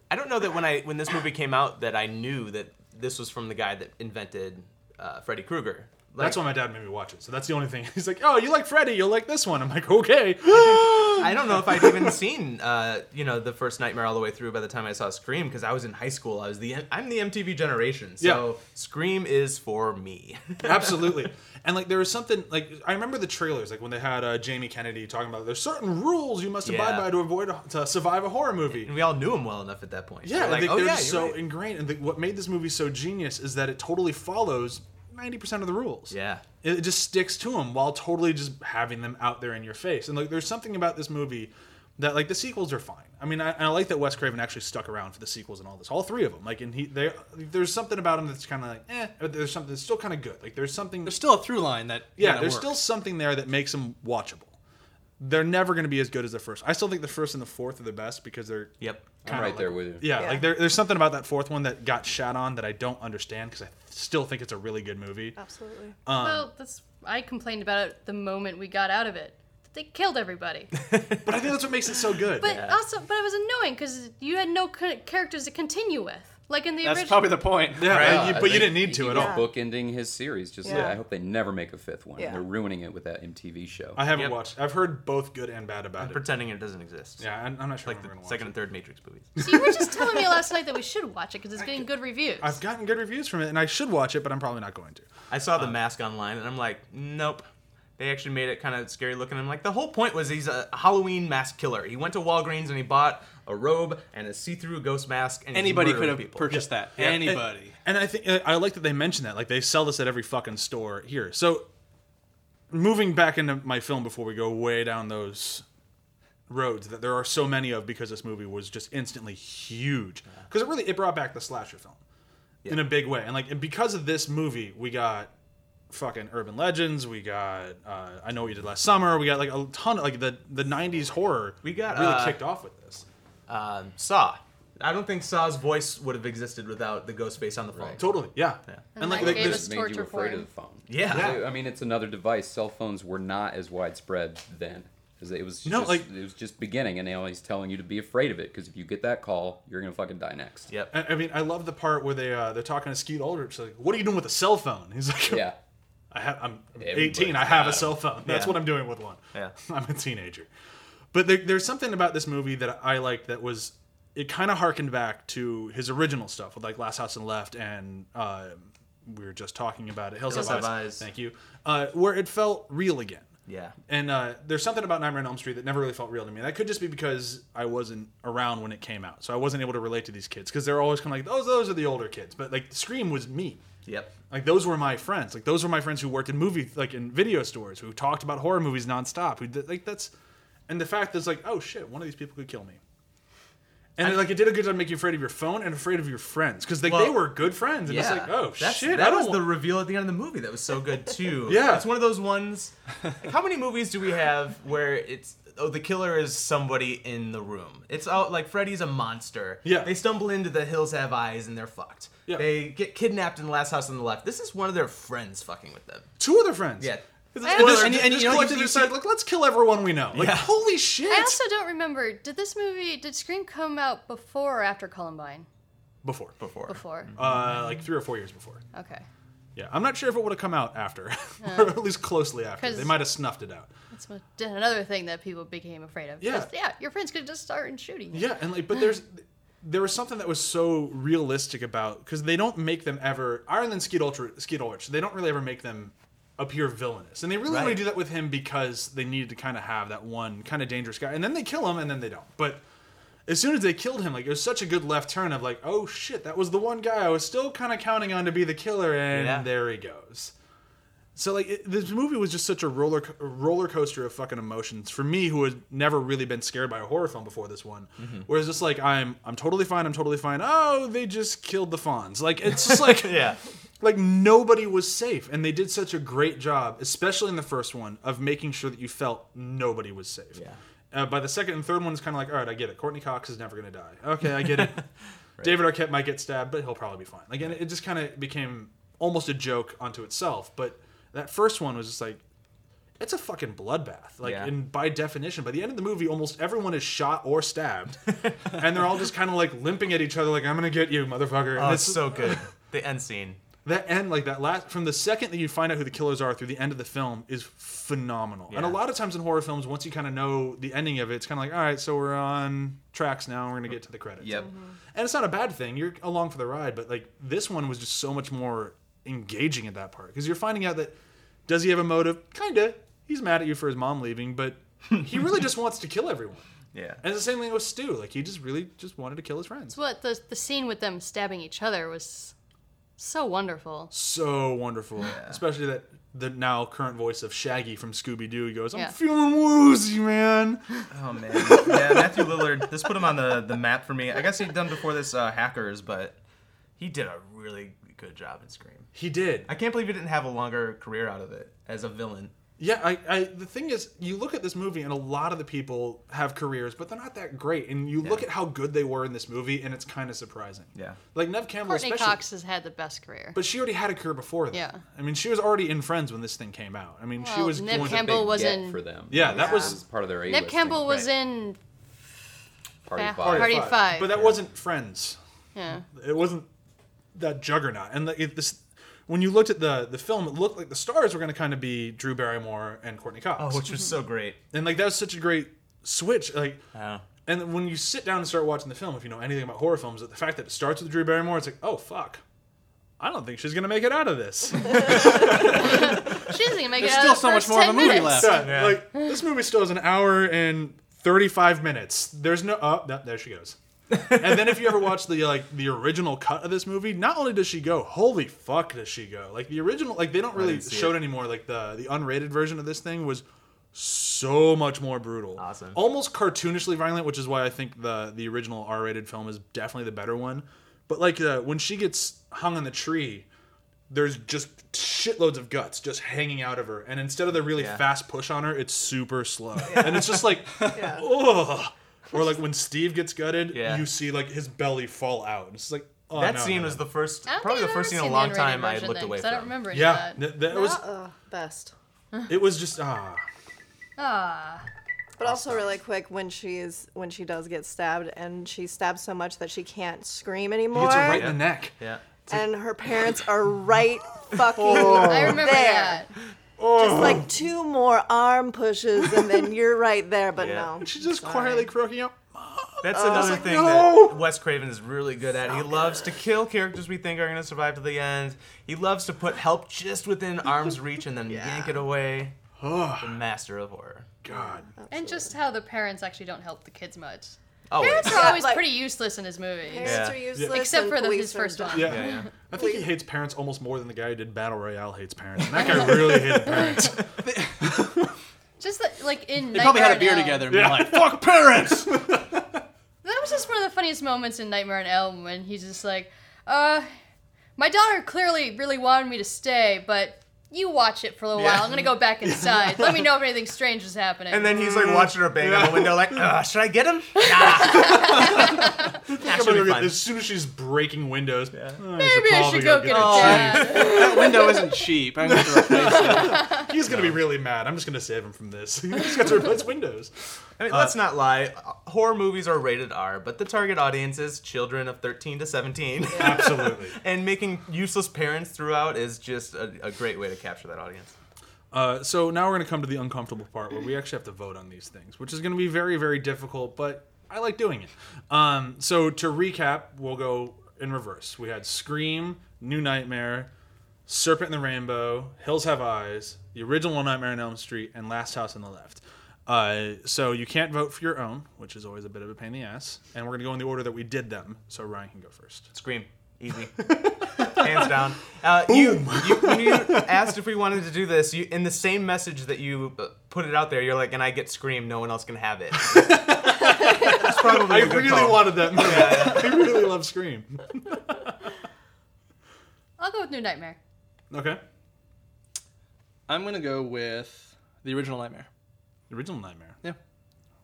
I don't know that when I when this movie came out that I knew that this was from the guy that invented uh, Freddy Krueger. Like, that's why my dad made me watch it. So that's the only thing. He's like, "Oh, you like Freddy? You'll like this one." I'm like, "Okay." I don't know if I'd even seen uh, you know the first Nightmare all the way through by the time I saw Scream because I was in high school. I was the I'm the MTV generation, so Yeah. Scream is for me. Absolutely. And like there was something like I remember the trailers, like when they had uh, Jamie Kennedy talking about there's certain rules you must abide by to avoid to survive a horror movie. and we all knew him well enough at that point. Yeah, like they, oh they're yeah, just so right. ingrained. And the, what made this movie so genius is that it totally follows ninety percent of the rules. Yeah. it, just sticks to them while totally just having them out there in your face. And like, there's something about this movie that like the sequels are fine. I mean, I, I like that Wes Craven actually stuck around for the sequels and all this, all three of them. Like, and he, they, there's something about him that's kind of like, eh. But there's something that's still kind of good. Like, there's something. There's still a through line that yeah, there's works. still something there that makes them watchable. They're never going to be as good as the first. I still think the first and the fourth are the best because they're Yep. I'm right like- there with you. yeah, Yeah. like there, there's something about that fourth one that got shat on that I don't understand because I still think it's a really good movie. Absolutely. Um, well, that's I complained about it the moment we got out of it. They killed everybody. But I think that's what makes it so good. But also, but it was annoying because you had no characters to continue with, like in the That's original. probably the point. yeah, Right. and you- but you didn't need to at was all. Bookending his series, just Yeah. I hope they never make a fifth one. Yeah. They're ruining it with that MTV show. I haven't Yep. watched. I've heard both good and bad about I'm it. pretending it doesn't exist. yeah, I'm, I'm not sure Like the I'm gonna watch second it. and third Matrix movies. So you were just telling me last night that we should watch it because it's getting good reviews. I've gotten good reviews from it, and I should watch it, but I'm probably not going to. I saw the uh, mask online and I'm like, nope. They actually made it kind of scary looking. I'm like, the whole point was he's a Halloween mask killer. He went to Walgreens and he bought a robe and a see-through ghost mask. And Anybody could have people. purchased that. Yeah, Anybody. And, and I think I like that they mentioned that. Like they sell this at every fucking store here. So moving back into my film before we go way down those roads that there are so many of because this movie was just instantly huge. Because it really it brought back the slasher film in a big way. And like and because of this movie, we got fucking urban legends. We got uh, I know what you did last summer. We got like a ton of like the the '90s horror. We got, really uh, kicked off with this. Um, Saw. I don't think Saw's voice would have existed without the ghost face on the phone. Totally, yeah. And And like, that like gave made you afraid of the phone. Yeah. Yeah. I mean, it's another device. Cell phones were not as widespread then. It was No, like- it was just beginning, and now he's telling you to be afraid of it because if you get that call, you're gonna fucking die next. Yep. I I mean, I love the part where they uh, they're talking to Skeet Ulrich. Like, what are you doing with a cell phone? He's like, Yeah, I have, I'm Everybody's 18. I have a cell phone. That's Yeah. what I'm doing with one. Yeah. I'm a teenager. But there, there's something about this movie that I liked that was it kind of harkened back to his original stuff with like Last House and Left and uh, we were just talking about it. Hills, Hills Have Eyes. Eyes. Thank you. Uh, where it felt real again. Yeah. And uh, there's something about Nightmare on Elm Street that never really felt real to me. That could just be because I wasn't around when it came out, so I wasn't able to relate to these kids because they're always kind of like, those, those are the older kids. But like, Scream was me. Yep. Like those were my friends. Like those were my friends who worked in movie, like in video stores, who talked about horror movies nonstop. Who like that's, and the fact is like, oh shit, one of these people could kill me. And like it did a good job making you afraid of your phone and afraid of your friends because like they Well, were good friends. And it's like, oh That's, shit, That I was the reveal at the end of the movie that was so good too. Yeah. it's one of those ones. like, How many movies do we have where it's oh the killer is somebody in the room? It's out like Freddy's a monster. Yeah. they stumble into the hills have eyes and they're fucked. Yeah. they get kidnapped in the last house on the left. This is one of their friends fucking with them. two of their friends. Yeah. And, I just, and, and- and you know, you- collectively you decided, like, let's kill everyone we know. Like, Yeah. holy shit! I also don't remember. Did this movie? Did Scream come out before or after Columbine? before, Before. Before. uh, like three or four years before. Okay. Yeah, I'm not sure if it would have come out after, or at least closely after. They might have snuffed it out. That's what, another thing that people became afraid of. Yeah. 'Cause, Yeah. Your friends could just start shooting. you. Yeah, and like, but there's there was something that was so realistic about because they don't make them ever other than Skeet Ultra, Skeet Ulrich, they don't really ever make them appear villainous, and they really only to do that with him because they needed to kind of have that one kind of dangerous guy, and then they kill him, and then they don't. But as soon as they killed him, like it was such a good left turn of like, oh shit, that was the one guy I was still kind of counting on to be the killer, and Yeah. there he goes. So like it, this movie was just such a roller roller coaster of fucking emotions for me, who had never really been scared by a horror film before this one. Mm-hmm. Whereas just like I'm I'm totally fine, I'm totally fine. Oh, they just killed the Fonz. Like it's just like Yeah. Like nobody was safe and they did such a great job especially in the first one of making sure that you felt nobody was safe Yeah. uh, by the second and third one it's kind of like all right i get it courteney cox is never going to die okay i get it david arquette might get stabbed but he'll probably be fine like and it just kind of became almost a joke onto itself but that first one was just like it's a fucking bloodbath. Like, Yeah. and by definition, by the end of the movie, almost everyone is shot or stabbed, and they're all just kind of like limping at each other, like "I'm gonna get you, motherfucker." And Oh, it's so good. The end scene. That end like that last from the second that you find out who the killers are through the end of the film is phenomenal. And a lot of times in horror films once you kind of know the ending of it it's kind of like all right so we're on tracks now we're gonna get to the credits. Yep. Mm-hmm. and it's not a bad thing you're along for the ride but like this one was just so much more engaging at that part because you're finding out that does he have a motive? Kinda. He's mad at you for his mom leaving but he really just wants to kill everyone. Yeah. and the same thing with stu like he just really just wanted to kill his friends. What the the scene with them stabbing each other was so wonderful. so wonderful. Especially that the now current voice of Shaggy from Scooby Doo. He goes, "I'm Yeah. feeling woozy, man." Oh man, yeah, Matthew Lillard. This put him on the the map for me. I guess he'd done before this uh, Hackers, but he did a really good job in Scream. He did. I can't believe he didn't have a longer career out of it as a villain. Yeah, I, I. The thing is, you look at this movie, and a lot of the people have careers, but they're not that great. And you look at how good they were in this movie, and it's kind of surprising. Yeah. Like Neve Campbell, Courteney especially. Cox has had the best career. But she already had a career before that. Yeah. I mean, she was already in Friends when this thing came out. I mean, she was Neve going Campbell to. was Get in- for them. Yeah, that Yeah. was part of their Neve A-listing. Campbell was right. in Party Fa- Five. Party Five. but that wasn't Friends. yeah. it wasn't that juggernaut. And the, it, this, when you looked at the the film, it looked like the stars were going to kind of be Drew Barrymore and Courteney Cox. Oh, which was so great. and like that was such a great switch. Like, Oh. and when you sit down and start watching the film, if you know anything about horror films, the fact that it starts with Drew Barrymore, it's like, oh fuck. I don't think she's gonna make it out of this. She doesn't even make There's it out still of the so much more of 10 the movie minutes. left. Yeah, Like this movie still has an hour and thirty-five minutes. There's no. Oh, no, there she goes. And then if you ever watch the like the original cut of this movie, not only does she go, holy fuck, does she go? Like the original, like they don't really show it anymore. Like the the unrated version of this thing was so much more brutal, Awesome. almost cartoonishly violent, which is why I think the the original R-rated film is definitely the better one. But like uh, when she gets hung on the tree, there's just shitloads of guts just hanging out of her, and instead of the really Yeah. fast push on her, it's super slow, and it's just like, Yeah. ugh. Or like when Steve gets gutted, Yeah. you see like his belly fall out. and It's like oh, that no, scene no, was no. the first, I don't probably the think I've first scene in a seen long the time I version looked then, away 'cause I don't from. remember any yeah. of that. That, that was Uh, best. it was just ah Ah. But also really quick when she's when she does get stabbed and she stabs so much that she can't scream anymore. hits her right in the neck. Yeah. and her parents are right fucking I remember there. that. Just like oh. two more arm pushes and then you're right there, but Yeah. no. She's just Sorry. quietly croaking out. That's another like, thing no! that Wes Craven is really good at. He loves to kill characters we think are going to survive to the end. He loves to put help just within arm's reach and then yank it away. the master of horror. God. And just how the parents actually don't help the kids much. Oh, Parents yeah. are always like- pretty useless in his movies. Parents Yeah. are useless. Except for the, his first one. Yeah. Yeah, yeah. I think he hates parents almost more than the guy who did Battle Royale hates parents. And that guy really hated parents. Just the, like in They probably had a beer together and be like, "Fuck parents." That was just one of the funniest moments in Nightmare on Elm when he's just like, uh, my daughter clearly really wanted me to stay, but you watch it for a little while. I'm gonna go back inside. Let me know if anything strange is happening. And then he's like watching her bang on the window, like, uh, should I get him? Nah. That should as soon as she's breaking windows, oh, Maybe I should go get a Oh. that window isn't cheap. I'm going to replace it. He's gonna be really mad. I'm just gonna save him from this. He's got to replace windows. I mean, let's not lie. Horror movies are rated R, but the target audience is children of 13 to 17. Absolutely. and making useless parents throughout is just a, a great way to capture that audience. Uh, so now we're gonna come to the uncomfortable part where we actually have to vote on these things, which is gonna be very, very difficult, but I like doing it. Um, so to recap, we'll go in reverse. We had Scream, New Nightmare, Serpent in the Rainbow, Hills Have Eyes, the original Nightmare on Elm Street, and Last House on the Left. Uh, so you can't vote for your own, which is always a bit of a pain in the ass. And we're gonna go in the order that we did them. So Ryan can go first. Scream. Easy. Hands down. Uh, you, you, when you asked if we wanted to do this, you, in the same message that you uh, put it out there, you're like, and I get Scream, no one else can have it. That's probably I a good really call. wanted that movie. I really love Scream. I'll go with New Nightmare. Okay. I'm gonna go with the original Nightmare. The original Nightmare. Yeah.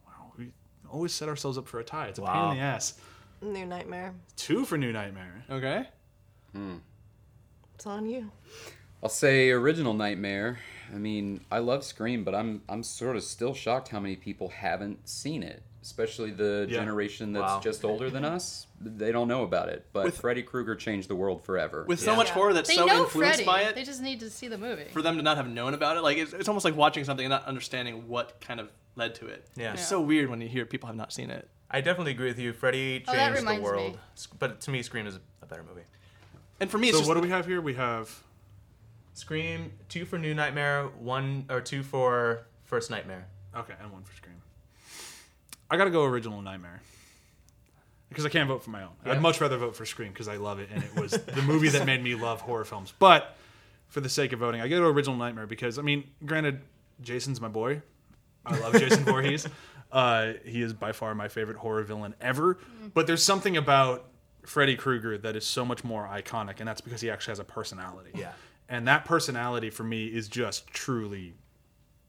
Wow, we always set ourselves up for a tie. It's a Wow. pain in the ass. New Nightmare. Two for New Nightmare. Okay. Hmm. It's on you. I'll say original Nightmare. I mean, I love Scream, but I'm I'm sort of still shocked how many people haven't seen it, especially the Yeah. generation that's Wow. just older than mm-hmm. us. They don't know about it. But With- Freddy Krueger changed the world forever. With so Yeah. much horror that's They so know influenced Freddy. by it, They just need to see the movie. for them to not have known about it, like it's, it's almost like watching something and not understanding what kind of led to it. Yeah. It's Yeah. so weird when you hear people have not seen it. I definitely agree with you. Freddy Oh, changed that the reminds me. world. But to me, Scream is a better movie. And for me, it's So just what do we have here? We have Scream, two for New Nightmare, one or two for First Nightmare. okay, and one for Scream. I gotta go original Nightmare because I can't vote for my own. Yeah. I'd much rather vote for Scream because I love it and it was the movie that made me love horror films. But for the sake of voting, I go to original Nightmare because I mean, granted, Jason's my boy. I love Jason Voorhees. Uh, he is by far my favorite horror villain ever. But there's something about Freddy Krueger that is so much more iconic, and that's because he actually has a personality. Yeah. And that personality for me is just truly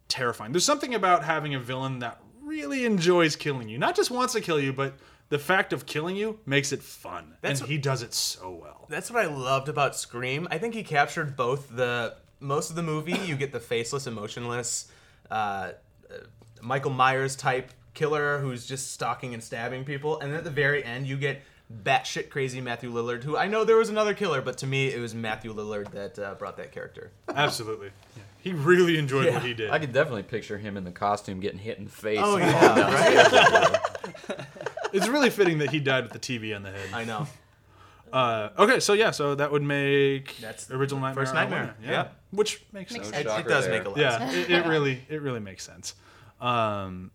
terrifying. There's something about having a villain that really enjoys killing you. Not just wants to kill you, but the fact of killing you makes it fun. That's and what- he does it so well. That's what I loved about Scream. I think he captured both the most of the movie. You get the faceless, emotionless, uh, uh, Michael Myers type killer who's just stalking and stabbing people, and then at the very end you get batshit crazy Matthew Lillard, who I know there was another killer, but to me it was Matthew Lillard that uh, brought that character. Absolutely. Yeah. He really enjoyed what he did. I could definitely picture him in the costume getting hit in the face. Oh, yeah, falling downstairs. It's really fitting that he died with the TV on the head. I know. Uh, okay, so yeah, so that would make That's original Nightmare. First Nightmare, winner, yeah. which makes Makes sense. It, it does there. make a lot. Yeah, it, it really, it really makes sense. Um,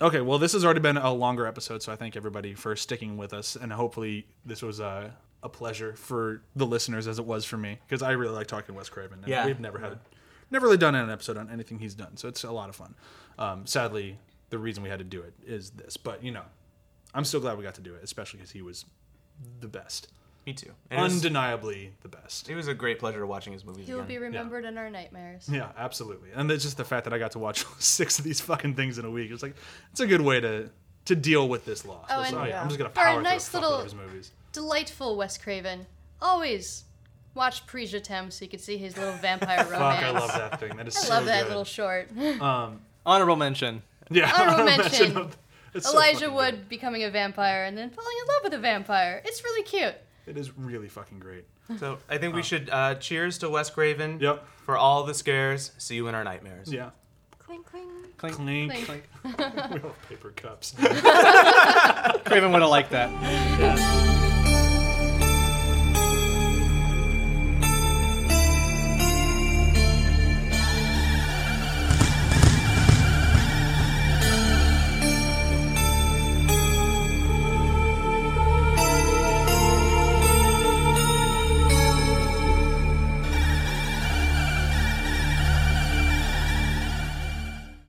okay, well, this has already been a longer episode, so I thank everybody for sticking with us, and hopefully this was uh, a pleasure for the listeners as it was for me because I really like talking to Wes Craven. And Yeah. we've never had, never really done an episode on anything he's done, so it's a lot of fun. Um, sadly, the reason we had to do it is this, but you know, I'm still glad we got to do it, especially because he was the best, Me too. And it, was, undeniably the best. it was a great pleasure watching his movies He will again. be remembered in our nightmares. Yeah, absolutely. And it's just the fact that I got to watch six of these fucking things in a week. It's like it's a good way to to deal with this loss. Oh, So, and- yeah, I'm just gonna For a power nice through a little- his movies. Delightful Wes Craven. Always watch Paris, je t'aime so you can see his little vampire romance. Fuck, I love that thing. That is so good. I so love that good. little short. honorable mention. Yeah, Honorable mention mention. it's Elijah fucking Wood good. becoming a vampire and then falling in love with a vampire. It's really cute. It is really fucking great. So I think we should uh, cheers to Wes Craven Yep. for all the scares. See you in our nightmares. Yeah. Clink, clink. Clink. Clink. Clink. we all have paper cups. Craven would have liked that. Yeah.